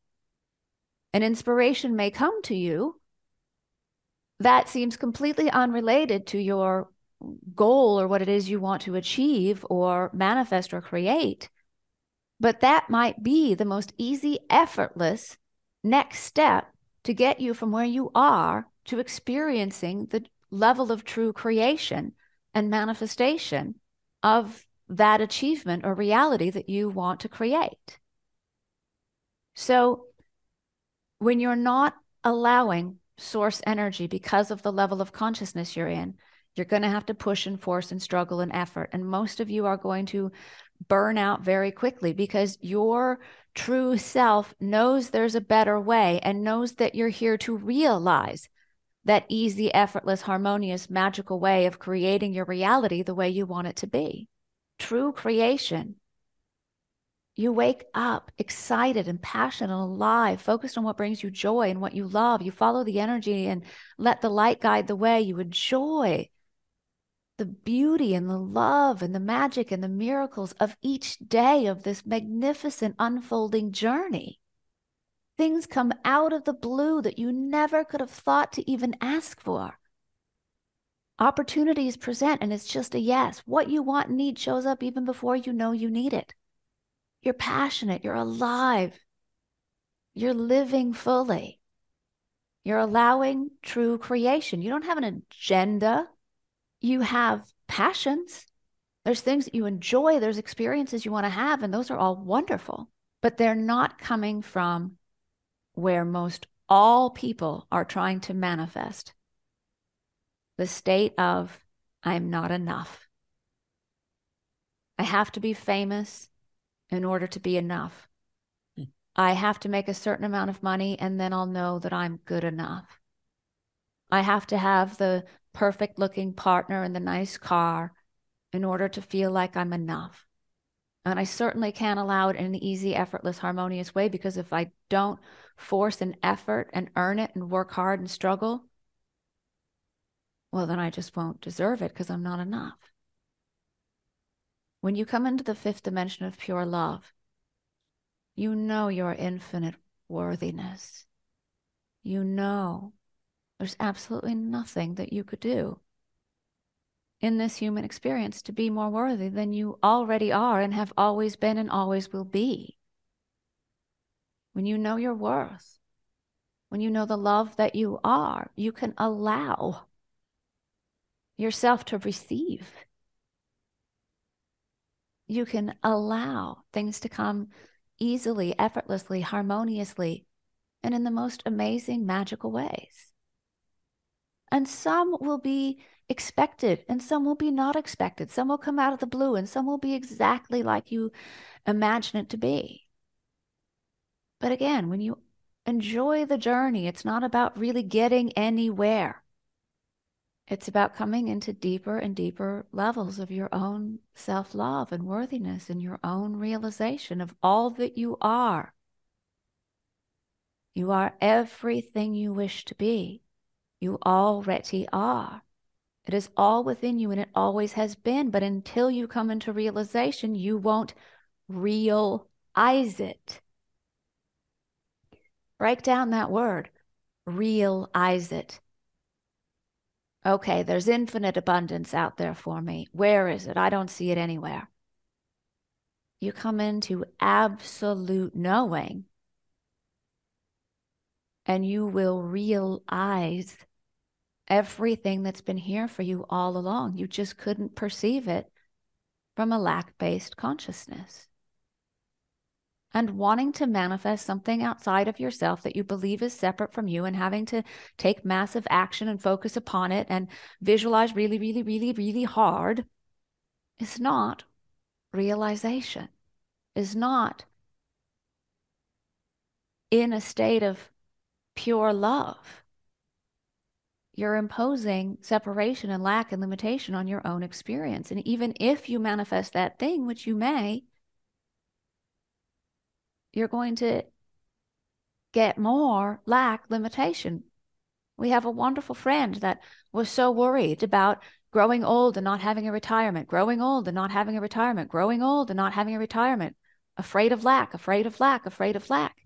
An inspiration may come to you that seems completely unrelated to your goal or what it is you want to achieve or manifest or create. But that might be the most easy, effortless next step to get you from where you are to experiencing the level of true creation and manifestation of that achievement or reality that you want to create. So, when you're not allowing source energy because of the level of consciousness you're in, you're going to have to push and force and struggle and effort. And most of you are going to burn out very quickly because your true self knows there's a better way and knows that you're here to realize that easy, effortless, harmonious, magical way of creating your reality the way you want it to be. True creation you wake up excited and passionate and alive, focused on what brings you joy and what you love. You follow the energy and let the light guide the way. You enjoy the beauty and the love and the magic and the miracles of each day of this magnificent unfolding journey. Things come out of the blue that you never could have thought to even ask for. Opportunities present, and it's just a yes. What you want and need shows up even before you know you need it. You're passionate, you're alive, you're living fully. You're allowing true creation. You don't have an agenda, you have passions. There's things that you enjoy, there's experiences you want to have, and those are all wonderful, but they're not coming from where most all people are trying to manifest the state of, I'm not enough. I have to be famous in order to be enough. Hmm. I have to make a certain amount of money and then I'll know that I'm good enough. I have to have the perfect looking partner and the nice car in order to feel like I'm enough. And I certainly can't allow it in an easy, effortless, harmonious way because if I don't force an effort and earn it and work hard and struggle, well, then I just won't deserve it because I'm not enough. When you come into the fifth dimension of pure love, you know your infinite worthiness. You know there's absolutely nothing that you could do in this human experience to be more worthy than you already are and have always been and always will be. When you know your worth, when you know the love that you are, you can allow yourself to receive you can allow things to come easily, effortlessly, harmoniously, and in the most amazing, magical ways. And some will be expected, and some will be not expected. Some will come out of the blue, and some will be exactly like you imagine it to be. But again, when you enjoy the journey, it's not about really getting anywhere. It's about coming into deeper and deeper levels of your own self love and worthiness and your own realization of all that you are. You are everything you wish to be. You already are. It is all within you and it always has been. But until you come into realization, you won't realize it. Break down that word, realize it. Okay, there's infinite abundance out there for me. Where is it? I don't see it anywhere. You come into absolute knowing, and you will realize everything that's been here for you all along. You just couldn't perceive it from a lack based consciousness. And wanting to manifest something outside of yourself that you believe is separate from you and having to take massive action and focus upon it and visualize really, really, really, really hard is not realization, is not in a state of pure love. You're imposing separation and lack and limitation on your own experience. And even if you manifest that thing, which you may, you're going to get more lack limitation. We have a wonderful friend that was so worried about growing old and not having a retirement, growing old and not having a retirement, growing old and not having a retirement, afraid of lack, afraid of lack, afraid of lack.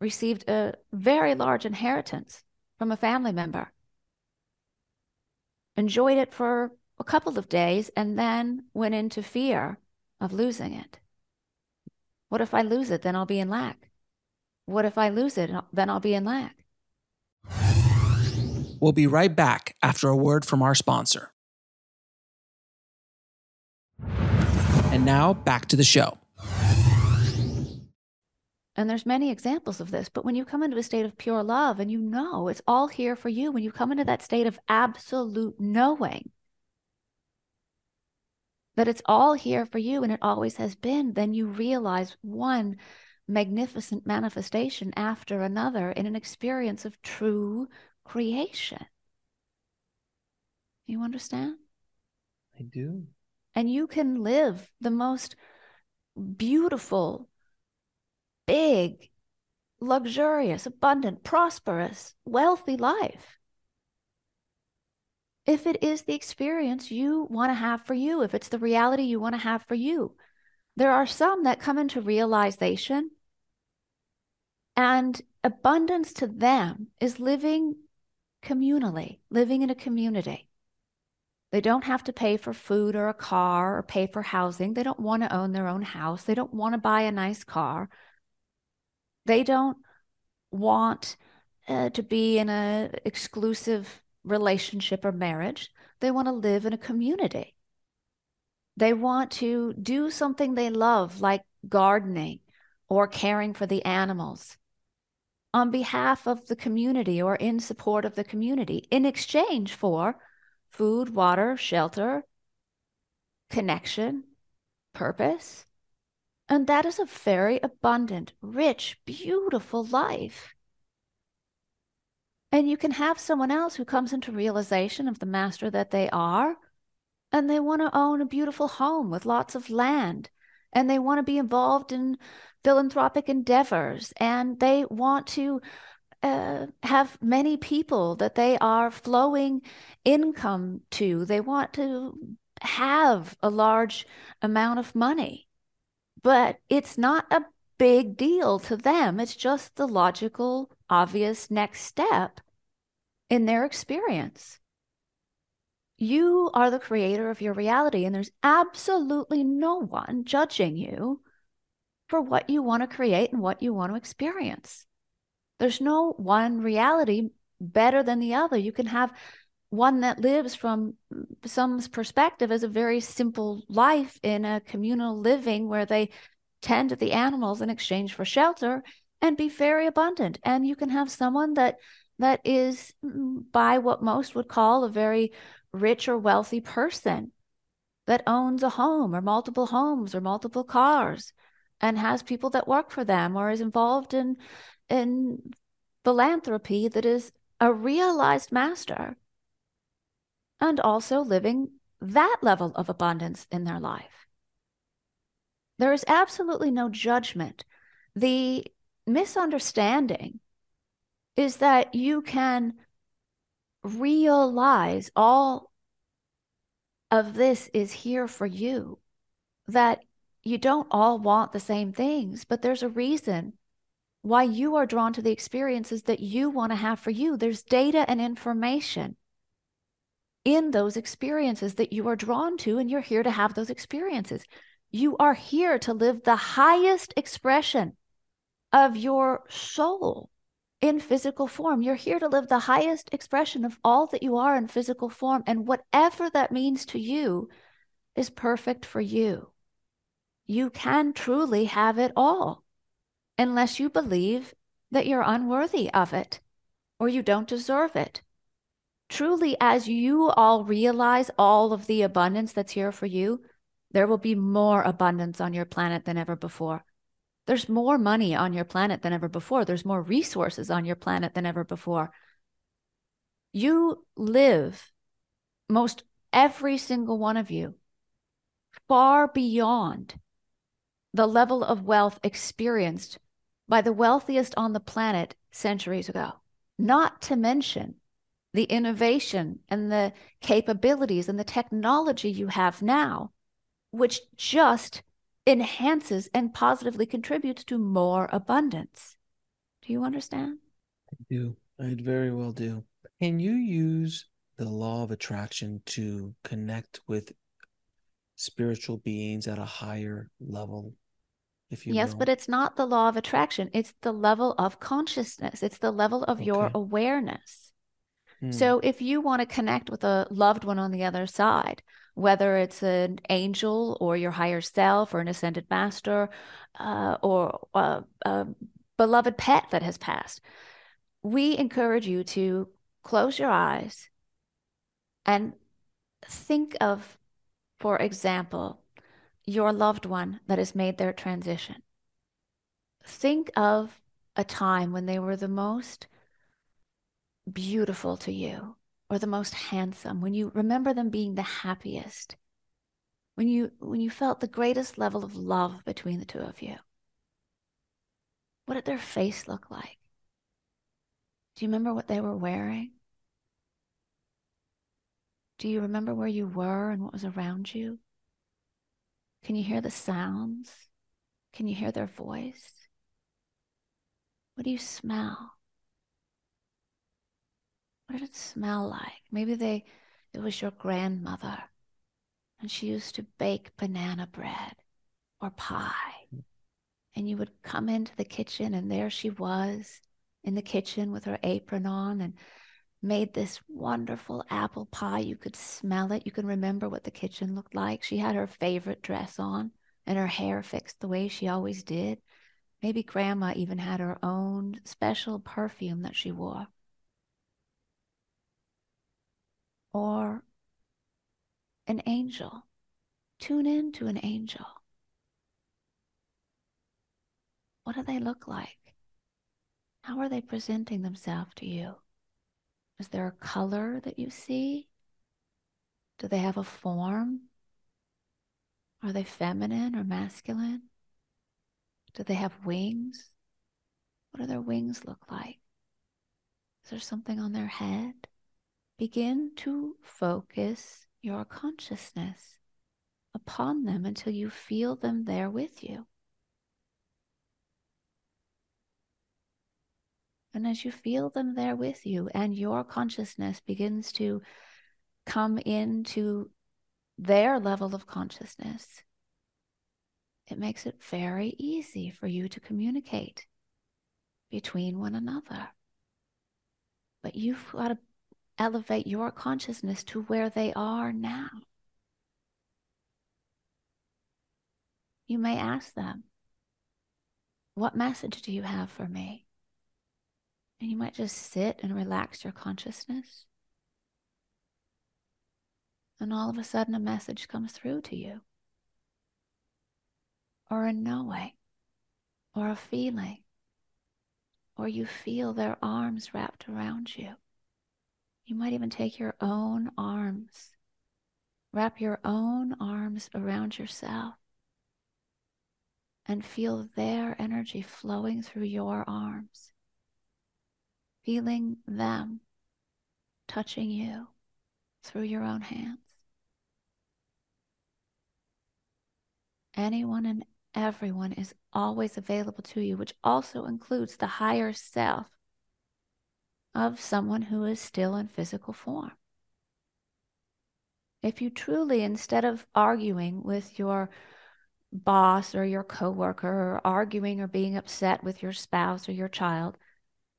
Received a very large inheritance from a family member. Enjoyed it for a couple of days and then went into fear of losing it. What if I lose it? Then I'll be in lack. What if I lose it? Then I'll be in lack. We'll be right back after a word from our sponsor. And now back to the show. And there's many examples of this, but when you come into a state of pure love and you know it's all here for you, when you come into that state of absolute knowing, that it's all here for you and it always has been, then you realize one magnificent manifestation after another in an experience of true creation. You understand? I do. And you can live the most beautiful, big, luxurious, abundant, prosperous, wealthy life if it is the experience you want to have for you, if it's the reality you want to have for you. There are some that come into realization, and abundance to them is living communally, living in a community. They don't have to pay for food or a car or pay for housing. They don't want to own their own house. They don't want to buy a nice car. They don't want uh, to be in a exclusive relationship or marriage. They want to live in a community. They want to do something they love, like gardening or caring for the animals, on behalf of the community or in support of the community, in exchange for food, water, shelter, connection, purpose. And that is a very abundant, rich, beautiful life. And you can have someone else who comes into realization of the master that they are, and they want to own a beautiful home with lots of land, and they want to be involved in philanthropic endeavors, and they want to uh, have many people that they are flowing income to. They want to have a large amount of money, but it's not a big deal to them. It's just the logical, obvious next step in their experience. You are the creator of your reality, and there's absolutely no one judging you for what you want to create and what you want to experience. There's no one reality better than the other. You can have one that lives from some's perspective as a very simple life in a communal living where they tend to the animals in exchange for shelter and be very abundant. And you can have someone that that is mm, by what most would call a very rich or wealthy person that owns a home or multiple homes or multiple cars and has people that work for them or is involved in in philanthropy that is a realized master and also living that level of abundance in their life there is absolutely no judgment. The misunderstanding is that you can realize all of this is here for you, that you don't all want the same things, but there's a reason why you are drawn to the experiences that you want to have for you. There's data and information in those experiences that you are drawn to, and you're here to have those experiences. You are here to live the highest expression of your soul in physical form. You're here to live the highest expression of all that you are in physical form. And whatever that means to you is perfect for you. you can truly have it all unless you believe that you're unworthy of it or you don't deserve it. Truly, as you all realize all of the abundance that's here for you, there will be more abundance on your planet than ever before. There's more money on your planet than ever before. There's more resources on your planet than ever before. You live, most every single one of you, far beyond the level of wealth experienced by the wealthiest on the planet centuries ago, not to mention the innovation and the capabilities and the technology you have now, which just enhances and positively contributes to more abundance. Do you understand? I do. I very well do. Can you use the law of attraction to connect with spiritual beings at a higher level if you yes will. but it's not the law of attraction it's the level of consciousness it's the level of okay. your awareness hmm. so if you want to connect with a loved one on the other side whether it's an angel or your higher self or an ascended master uh, or a, a beloved pet that has passed we encourage you to close your eyes and think of for example your loved one that has made their transition. Think of a time when they were the most beautiful to you or the most handsome, when you remember them being the happiest, when you when you felt the greatest level of love between the two of you. What did their face look like? Do you remember what they were wearing? Do you remember where you were and what was around you? Can you hear the sounds? Can you hear their voice? What do you smell? What did it smell like? Maybe they it was your grandmother and she used to bake banana bread or pie. And you would come into the kitchen and there she was in the kitchen with her apron on and made this wonderful apple pie. You could smell it. You can remember what the kitchen looked like. She had her favorite dress on and her hair fixed the way she always did. Maybe grandma even had her own special perfume that she wore. Or an angel. Tune in to an angel. What do they look like? How are they presenting themselves to you? Is there a color that you see? Do they have a form? Are they feminine or masculine? Do they have wings? What do their wings look like? Is there something on their head? Begin to focus your consciousness upon them until you feel them there with you. And as you feel them there with you, and your consciousness begins to come into their level of consciousness, it makes it very easy for you to communicate between one another. But you've got to elevate your consciousness to where they are now. You may ask them, What message do you have for me? And you might just sit and relax your consciousness. And all of a sudden, a message comes through to you, or a knowing, or a feeling, or you feel their arms wrapped around you. You might even take your own arms, wrap your own arms around yourself, and feel their energy flowing through your arms feeling them touching you through your own hands. Anyone and everyone is always available to you, which also includes the higher self of someone who is still in physical form. If you truly, instead of arguing with your boss or your coworker, or arguing or being upset with your spouse or your child,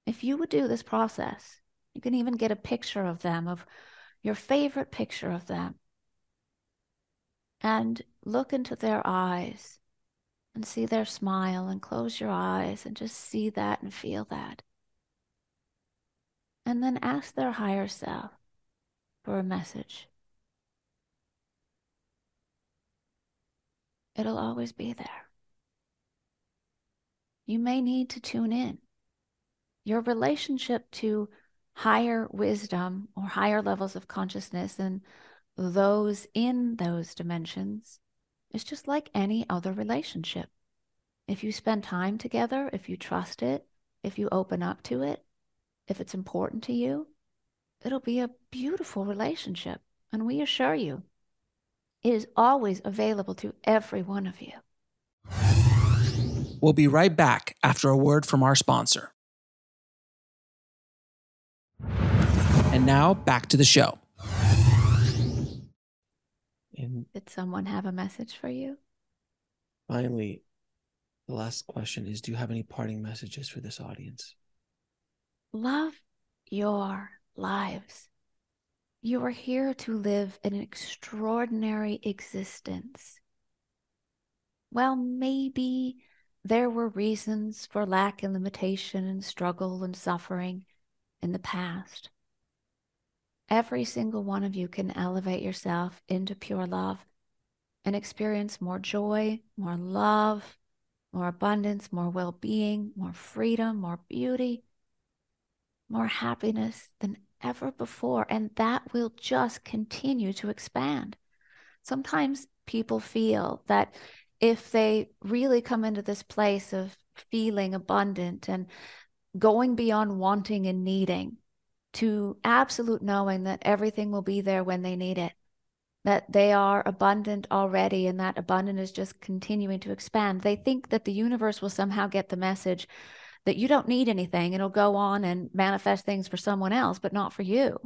if you would do this process, you can even get a picture of them, of your favorite picture of them, and look into their eyes and see their smile and close your eyes and just see that and feel that. And then ask their higher self for a message. It'll always be there. You may need to tune in. Your relationship to higher wisdom or higher levels of consciousness and those in those dimensions is just like any other relationship. If you spend time together, if you trust it, if you open up to it, if it's important to you, it'll be a beautiful relationship. And we assure you, it is always available to every one of you. We'll be right back after a word from our sponsor. And now back to the show. And Did someone have a message for you? finally, the last question is Do you have any parting messages for this audience? Love your lives. You are here to live an extraordinary existence. Well, maybe there were reasons for lack and limitation and struggle and suffering in the past. Every single one of you can elevate yourself into pure love and experience more joy, more love, more abundance, more well being, more freedom, more beauty, more happiness than ever before. And that will just continue to expand. Sometimes people feel that if they really come into this place of feeling abundant and going beyond wanting and needing to absolute knowing that everything will be there when they need it, that they are abundant already and that abundance is just continuing to expand. They think that the universe will somehow get the message that you don't need anything. It'll go on and manifest things for someone else, but not for you.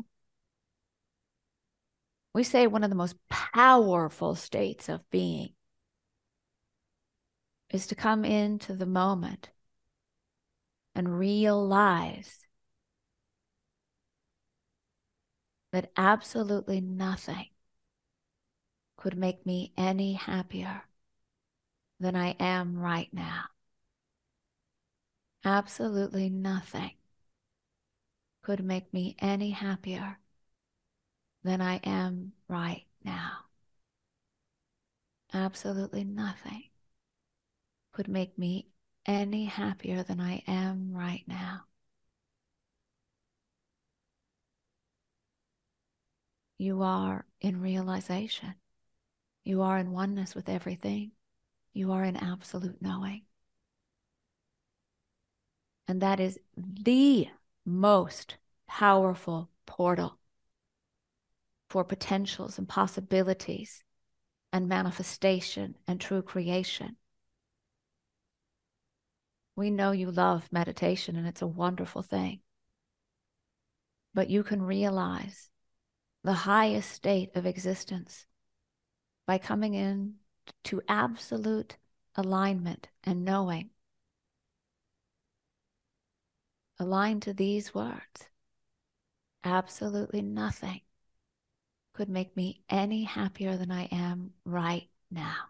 We say one of the most powerful states of being is to come into the moment and realize that absolutely nothing could make me any happier than I am right now. Absolutely nothing could make me any happier than I am right now. Absolutely nothing could make me any happier than I am right now. You are in realization. You are in oneness with everything. You are in absolute knowing. And that is the most powerful portal for potentials and possibilities and manifestation and true creation. We know you love meditation and it's a wonderful thing. But you can realize the highest state of existence by coming in to absolute alignment and knowing. Aligned to these words, absolutely nothing could make me any happier than I am right now.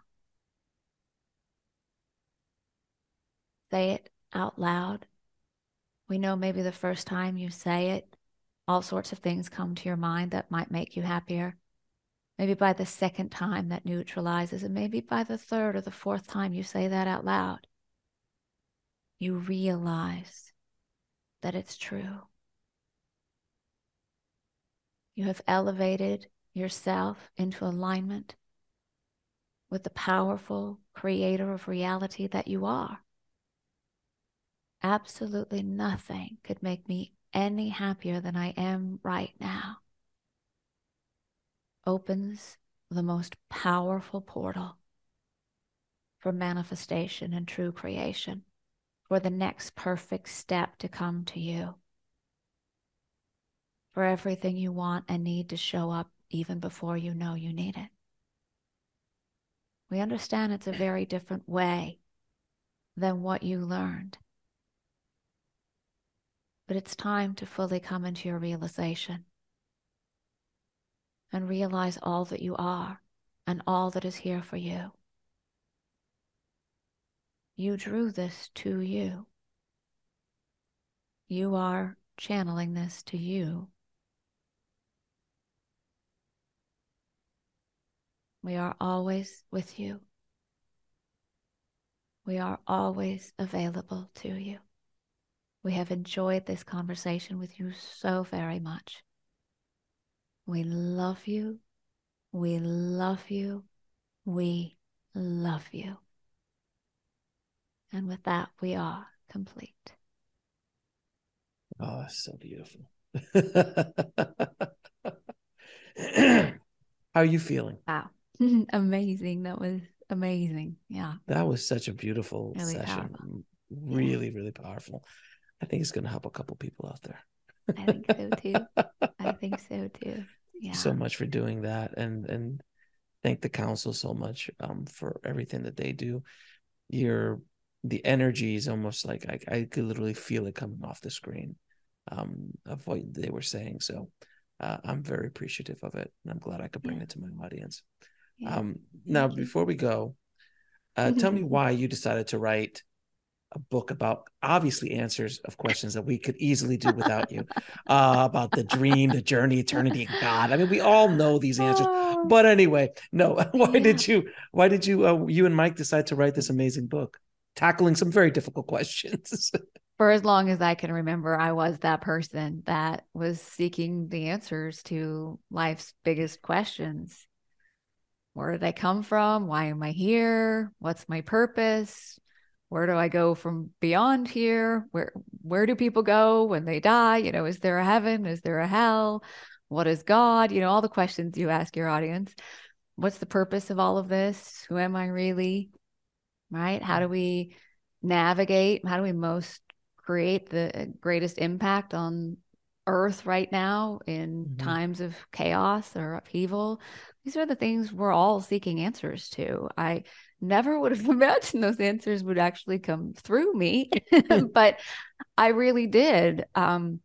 Say it out loud. We know maybe the first time you say it, all sorts of things come to your mind that might make you happier. Maybe by the second time that neutralizes, and maybe by the third or the fourth time you say that out loud, you realize that it's true. You have elevated yourself into alignment with the powerful creator of reality that you are. Absolutely nothing could make me any happier than I am right now. Opens the most powerful portal for manifestation and true creation, for the next perfect step to come to you, for everything you want and need to show up even before you know you need it. We understand it's a very different way than what you learned. But it's time to fully come into your realization and realize all that you are and all that is here for you. You drew this to you. You are channeling this to you. We are always with you. We are always available to you. We have enjoyed this conversation with you so very much. We love you. We love you. We love you. And with that, we are complete. Oh, so beautiful. How are you feeling? Wow. amazing. That was amazing. Yeah. That was such a beautiful really session. Powerful. Really, yeah. really powerful. I think it's going to help a couple people out there. I think so too. I think so too. Yeah. so much for doing that, and and thank the council so much um, for everything that they do. Your the energy is almost like I, I could literally feel it coming off the screen um, of what they were saying. So uh, I'm very appreciative of it, and I'm glad I could bring yeah. it to my audience. Yeah. Um, now, before we go, uh, tell me why you decided to write a book about obviously answers of questions that we could easily do without you uh, about the dream, the journey, eternity, and God. I mean, we all know these answers, oh. but anyway, no. Why yeah. did you? Why did you? Uh, you and Mike decide to write this amazing book, tackling some very difficult questions. For as long as I can remember, I was that person that was seeking the answers to life's biggest questions. Where did I come from? Why am I here? What's my purpose? where do I go from beyond here? Where where do people go when they die? You know, is there a heaven? Is there a hell? What is God? You know, all the questions you ask your audience. What's the purpose of all of this? Who am I really? Right? How do we navigate? How do we most create the greatest impact on earth right now in mm-hmm. times of chaos or upheaval? These are the things we're all seeking answers to. I never would have imagined those answers would actually come through me, but I really did. Um,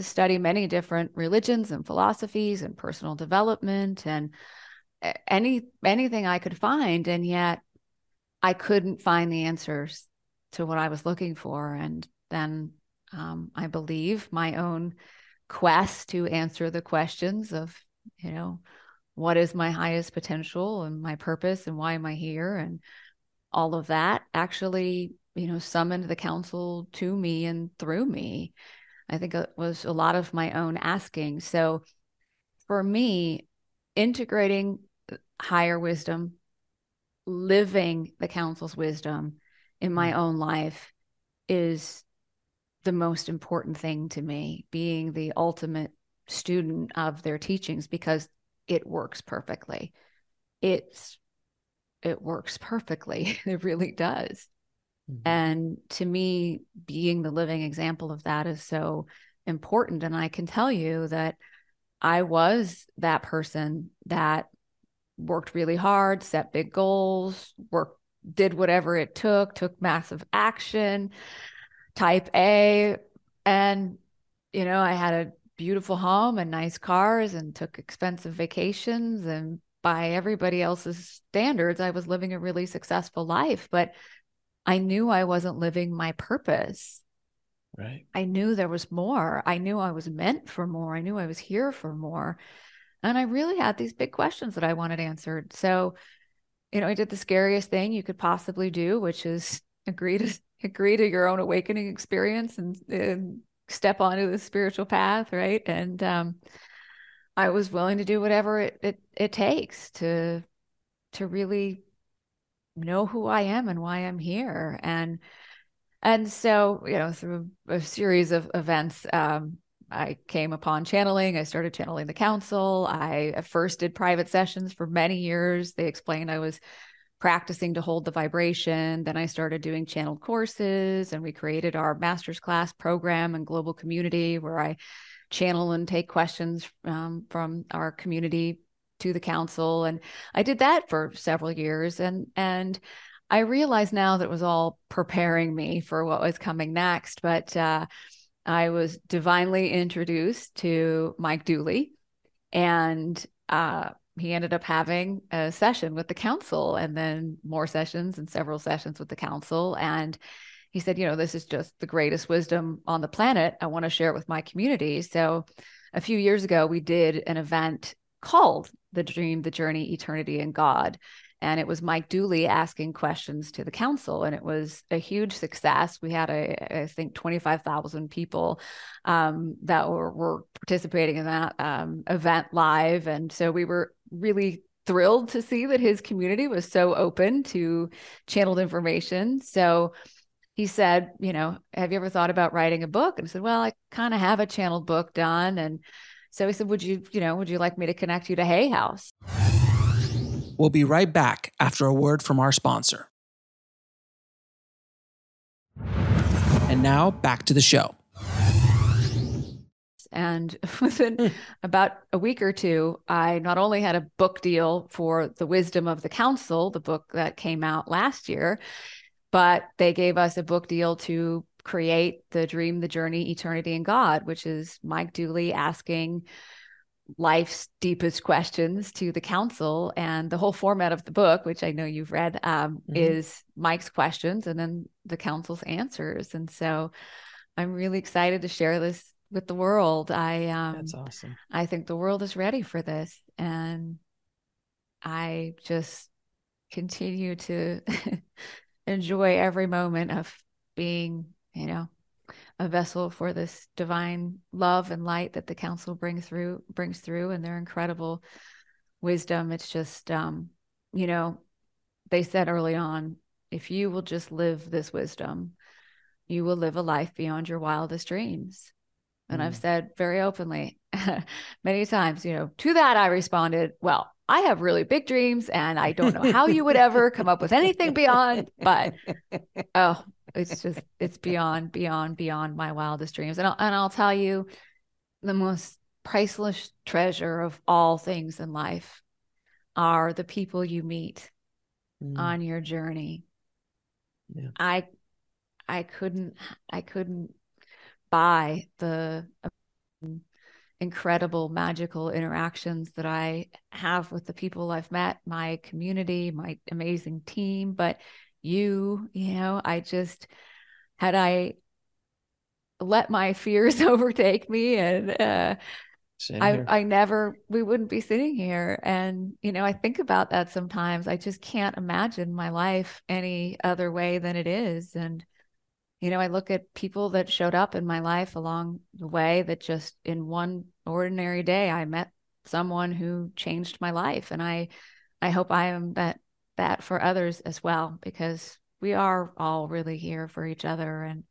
study many different religions and philosophies and personal development and any anything I could find, and yet I couldn't find the answers to what I was looking for. And then um, I believe my own quest to answer the questions of, you know, what is my highest potential and my purpose and why am I here and all of that actually, you know, summoned the council to me and through me. I think it was a lot of my own asking. So for me, integrating higher wisdom, living the council's wisdom in my mm. own life is the most important thing to me, being the ultimate student of their teachings because it works perfectly. It's it works perfectly. it really does. Mm-hmm. And to me, being the living example of that is so important. And I can tell you that I was that person that worked really hard, set big goals, worked, did whatever it took, took massive action, type A. And, you know, I had a beautiful home and nice cars and took expensive vacations. And by everybody else's standards I was living a really successful life but I knew I wasn't living my purpose. Right. I knew there was more. I knew I was meant for more. I knew I was here for more and I really had these big questions that I wanted answered so you know I did the scariest thing you could possibly do which is agree to agree to your own awakening experience and, and step onto the spiritual path, right? And um, I was willing to do whatever it, it it takes to to really know who I am and why I'm here. And and so, you know, through a series of events, um, I came upon channeling. I started channeling the council. I at first did private sessions for many years. They explained I was practicing to hold the vibration. Then I started doing channeled courses and we created our master's class program and global community where I channel and take questions um, from our community to the council. And I did that for several years. And, and, I realize now that it was all preparing me for what was coming next, but uh, I was divinely introduced to Mike Dooley, and uh, he ended up having a session with the council and then more sessions and several sessions with the council. And he said, you know, this is just the greatest wisdom on the planet. I want to share it with my community. So a few years ago, we did an event called The Dream, the Journey, Eternity, and God. And it was Mike Dooley asking questions to the council, and it was a huge success. We had, a, I think, 25,000 people um, that were, were, participating in that um, event live. And so we were really thrilled to see that his community was so open to channeled information. So he said, you know, have you ever thought about writing a book? And I said, well, I kind of have a channeled book done. And so he said, would you, you know, would you like me to connect you to Hay House? We'll be right back after a word from our sponsor. And now back to the show. And within about a week or two, I not only had a book deal for The Wisdom of the Council, the book that came out last year, but they gave us a book deal to create The Dream, the Journey, Eternity, and God, which is Mike Dooley asking life's deepest questions to the council. And the whole format of the book, which I know you've read, um, mm-hmm. is Mike's questions and then the council's answers. And so I'm really excited to share this with the world. I um That's awesome. I think the world is ready for this and I just continue to enjoy every moment of being, you know, a vessel for this divine love and light that the council brings through brings through and their incredible wisdom. It's just um, you know, they said early on, if you will just live this wisdom, you will live a life beyond your wildest dreams. And mm. I've said very openly many times, you know, to that I responded, well, I have really big dreams and I don't know how you would ever come up with anything beyond, but oh, it's just it's beyond beyond beyond my wildest dreams. And I'll, and I'll tell you the most priceless treasure of all things in life are the people you meet mm. on your journey. Yeah. I I couldn't I couldn't buy the incredible magical interactions that I have with the people I've met, my community, my amazing team, but you, you know, I just had I let my fears overtake me and uh I, I never we wouldn't be sitting here. And you know i think about that sometimes. I just can't imagine my life any other way than it is. And you know, I look at people that showed up in my life along the way that just in one ordinary day I met someone who changed my life. And I I hope I am that that for others as well because we are all really here for each other and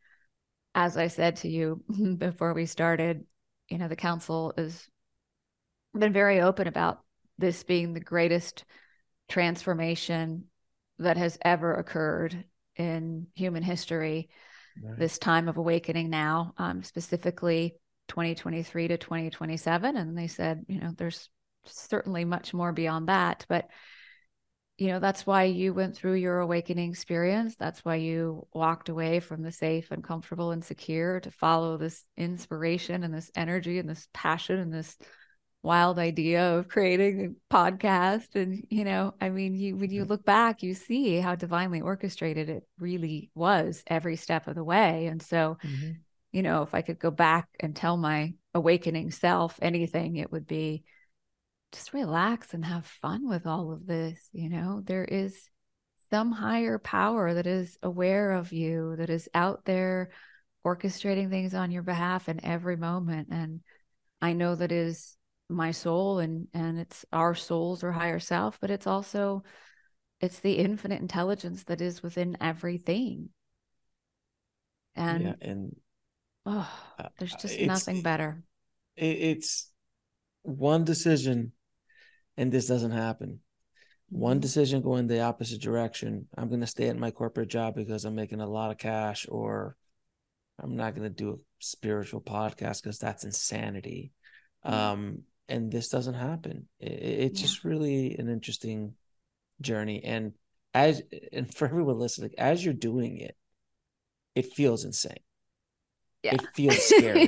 as I said to you before we started, you know, the council has been very open about this being the greatest transformation that has ever occurred in human history this time of awakening now, um, specifically 2023 to 2027. And they said, you know, there's certainly much more beyond that. But, you know, that's why you went through your awakening experience. That's why you walked away from the safe and comfortable and secure to follow this inspiration and this energy and this passion and this wild idea of creating a podcast and you know i mean you when you look back you see how divinely orchestrated it really was every step of the way and so mm-hmm. you know if i could go back and tell my awakening self anything it would be just relax and have fun with all of this you know? There is some higher power that is aware of you that is out there orchestrating things on your behalf in every moment and i know that is my soul and and it's our souls or higher self but it's also it's the infinite intelligence that is within everything. And yeah, and oh there's just nothing better. it's one decision and this doesn't happen one mm-hmm. decision going the opposite direction i'm going to stay at my corporate job because i'm making a lot of cash or i'm not going to do a spiritual podcast because that's insanity mm-hmm. um and this doesn't happen. It, it's yeah. just really an interesting journey. And as and for everyone listening, as you're doing it, it feels insane. Yeah. It feels scary.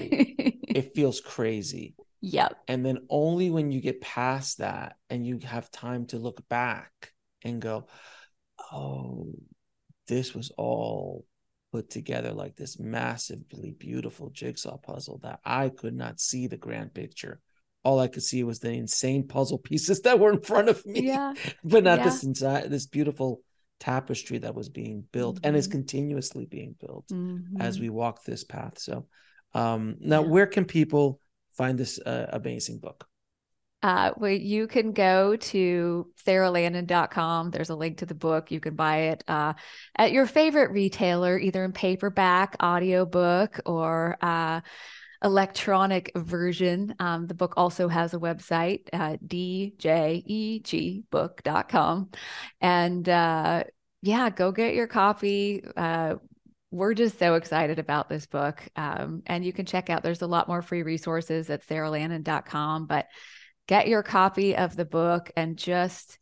it feels crazy. Yep. And then only when you get past that and you have time to look back and go, oh, this was all put together like this massively beautiful jigsaw puzzle that I could not see the grand picture. All I could see was the insane puzzle pieces that were in front of me, Yeah. but not Yeah. this inside this beautiful tapestry that was being built and is Mhm. continuously being built as Mhm. we walk this path. So, um, now Yeah. where can people find this uh, amazing book? Uh, well, you can go to saralandon.com. There's a link to the book. You can buy it uh, at your favorite retailer, either in paperback, audiobook, or uh, electronic version. Um, the book also has a website, uh, djegbook.com. And uh, yeah, go get your copy. We're just so excited about this book. Um, and you can check out, there's a lot more free resources at saralandon.com. But get your copy of the book and just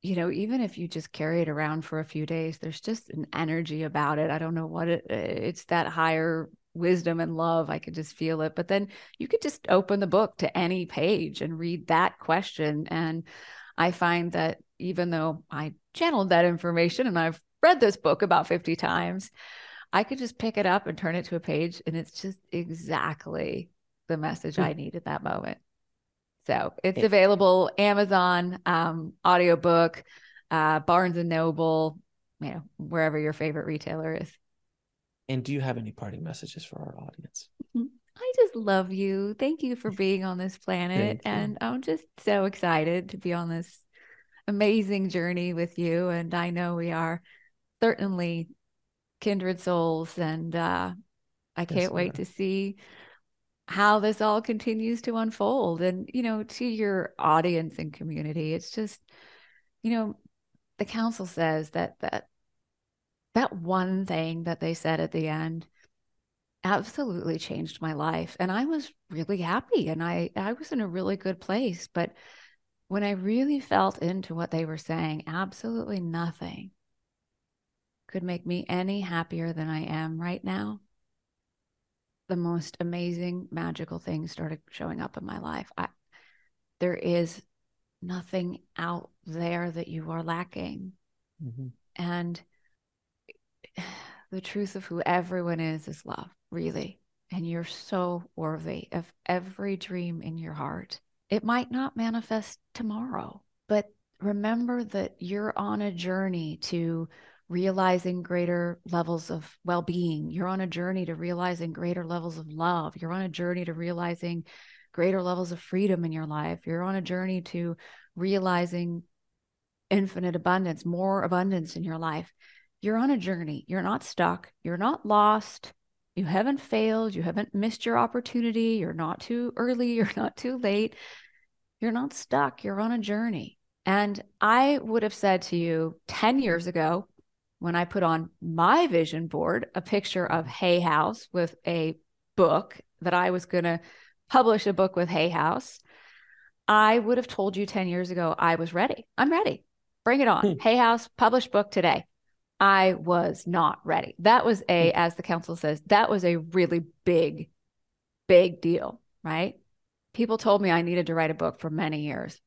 you know even if you just carry it around for a few days there's just an energy about it i don't know what it it's that higher wisdom and love i could just feel it but then you could just open the book to any page and read that question and i find that even though i channeled that information and i've read this book about 50 times i could just pick it up and turn it to a page and it's just exactly the message i need at that moment so it's available Amazon, um, audiobook, uh, Barnes and Noble, you know, wherever your favorite retailer is. And do you have any parting messages for our audience? I just love you. Thank you for being on this planet. And I'm just so excited to be on this amazing journey with you. And I know we are certainly kindred souls. And uh, I can't we wait to see how this all continues to unfold. And, you know, to your audience and community, it's just, you know, the council says that that that one thing that they said at the end absolutely changed my life and i was really happy and i i was in a really good place but when i really felt into what they were saying absolutely nothing could make me any happier than i am right now the most amazing magical things started showing up in my life I, there is nothing out there that you are lacking Mhm. and the truth of who everyone is is love, really. And you're so worthy of every dream in your heart. It might not manifest tomorrow, but remember that you're on a journey to realizing greater levels of well being. You're on a journey to realizing greater levels of love. You're on a journey to realizing greater levels of freedom in your life. You're on a journey to realizing infinite abundance, more abundance in your life. You're on a journey. You're not stuck. You're not lost. You haven't failed. You haven't missed your opportunity. You're not too early. You're not too late. You're not stuck. You're on a journey. And I would have said to you 10 years ago, when I put on my vision board a picture of Hay House with a book that I was going to publish a book with Hay House, I would have told you 10 years ago I was ready. I'm ready. Bring it on. Hmm. Hay House, publish book today. I was not ready. That was a, Hmm. as the council says, that was a really big, big deal, right? People told me I needed to write a book for many years.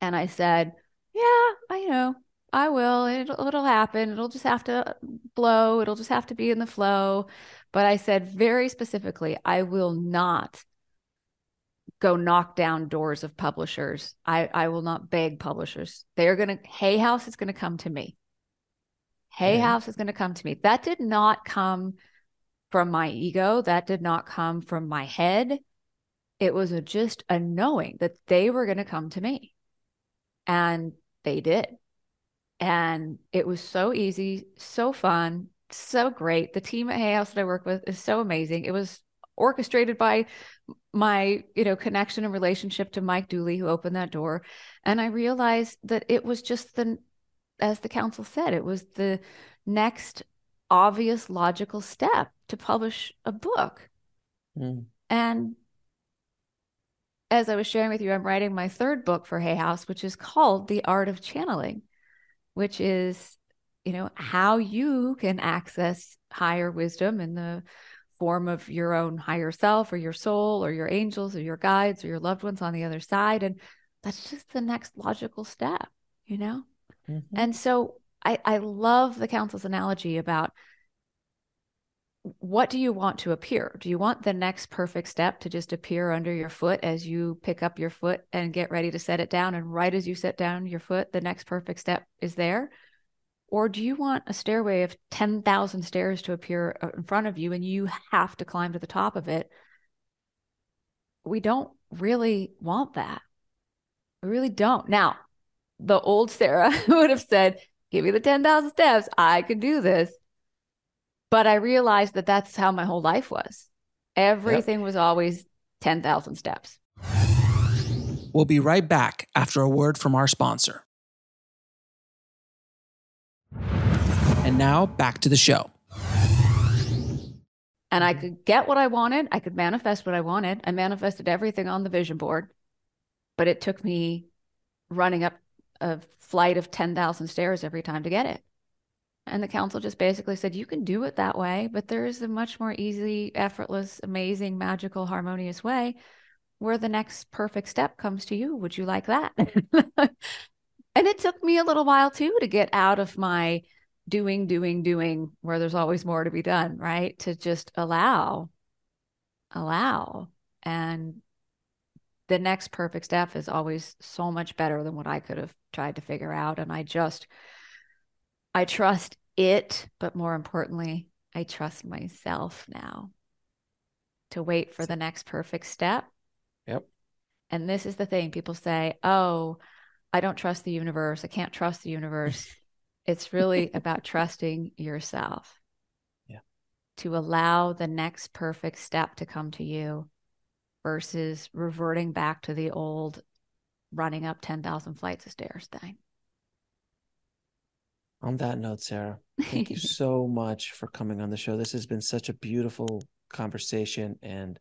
And I said, yeah, I know. I will. It'll, it'll happen. It'll just have to flow. It'll just have to be in the flow. But I said very specifically, I will not go knock down doors of publishers. I, I will not beg publishers. They're going to, Hay House is going to come to me. Hay Okay. House is going to come to me. That did not come from my ego. That did not come from my head. It was a, just a knowing that they were going to come to me. And they did. And it was so easy, so fun, so great. The team at Hay House that I work with is so amazing. It was orchestrated by my, you know, connection and relationship to Mike Dooley, who opened that door. And I realized that it was just the, as the council said, it was the next obvious logical step to publish a book. Mm. And as I was sharing with you, I'm writing my third book for Hay House, which is called The Art of Channeling, which is, you know, how you can access higher wisdom in the form of your own higher self or your soul or your angels or your guides or your loved ones on the other side. And that's just the next logical step, you know? Mm-hmm. And so I, I love the council's analogy about what do you want to appear? Do you want the next perfect step to just appear under your foot as you pick up your foot and get ready to set it down? And right as you set down your foot, the next perfect step is there? Or do you want a stairway of 10,000 stairs to appear uh, in front of you and you have to climb to the top of it? We don't really want that. We really don't. Now, the old Sara would have said, Give me the 10,000 steps. I can do this. But I realized that that's how my whole life was. Everything yep. was always 10,000 steps. We'll be right back after a word from our sponsor. And now back to the show. And I could get what I wanted. I could manifest what I wanted. I manifested everything on the vision board, but it took me running up a flight of 10,000 stairs every time to get it. And the council just basically said, you can do it that way, but there is a much more easy, effortless, amazing, magical, harmonious way where the next perfect step comes to you. Would you like that? and it took me a little while too to get out of my doing, doing, doing, where there's always more to be done, right? To just allow, allow. And the next perfect step is always so much better than what I could have tried to figure out. And I just, I trust it, but more importantly, I trust myself now to wait for the next perfect step. Yep. And this is the thing people say, oh, I don't trust the universe. I can't trust the universe. It's really about trusting yourself. Yeah. To allow the next perfect step to come to you versus reverting back to the old running up 10,000 flights of stairs thing. On that note, Sara, thank you so much for coming on the show. This has been such a beautiful conversation and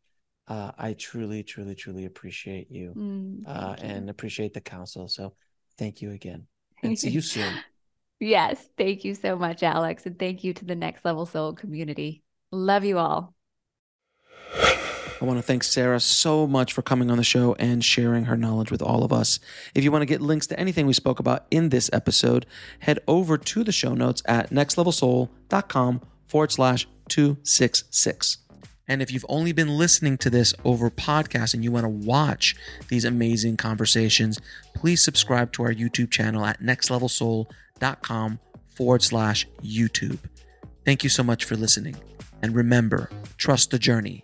uh, I truly, truly, truly appreciate you, mm, uh, you. and appreciate the council. So thank you again and see you soon. Yes. Thank you so much, Alex. And thank you to the Next Level Soul community. Love you all. I want to thank Sara so much for coming on the show and sharing her knowledge with all of us. If you want to get links to anything we spoke about in this episode, head over to the show notes at nextlevelsoul.com forward slash 266. And if you've only been listening to this over podcast and you want to watch these amazing conversations, please subscribe to our YouTube channel at nextlevelsoul.com forward slash YouTube. Thank you so much for listening. And remember, trust the journey.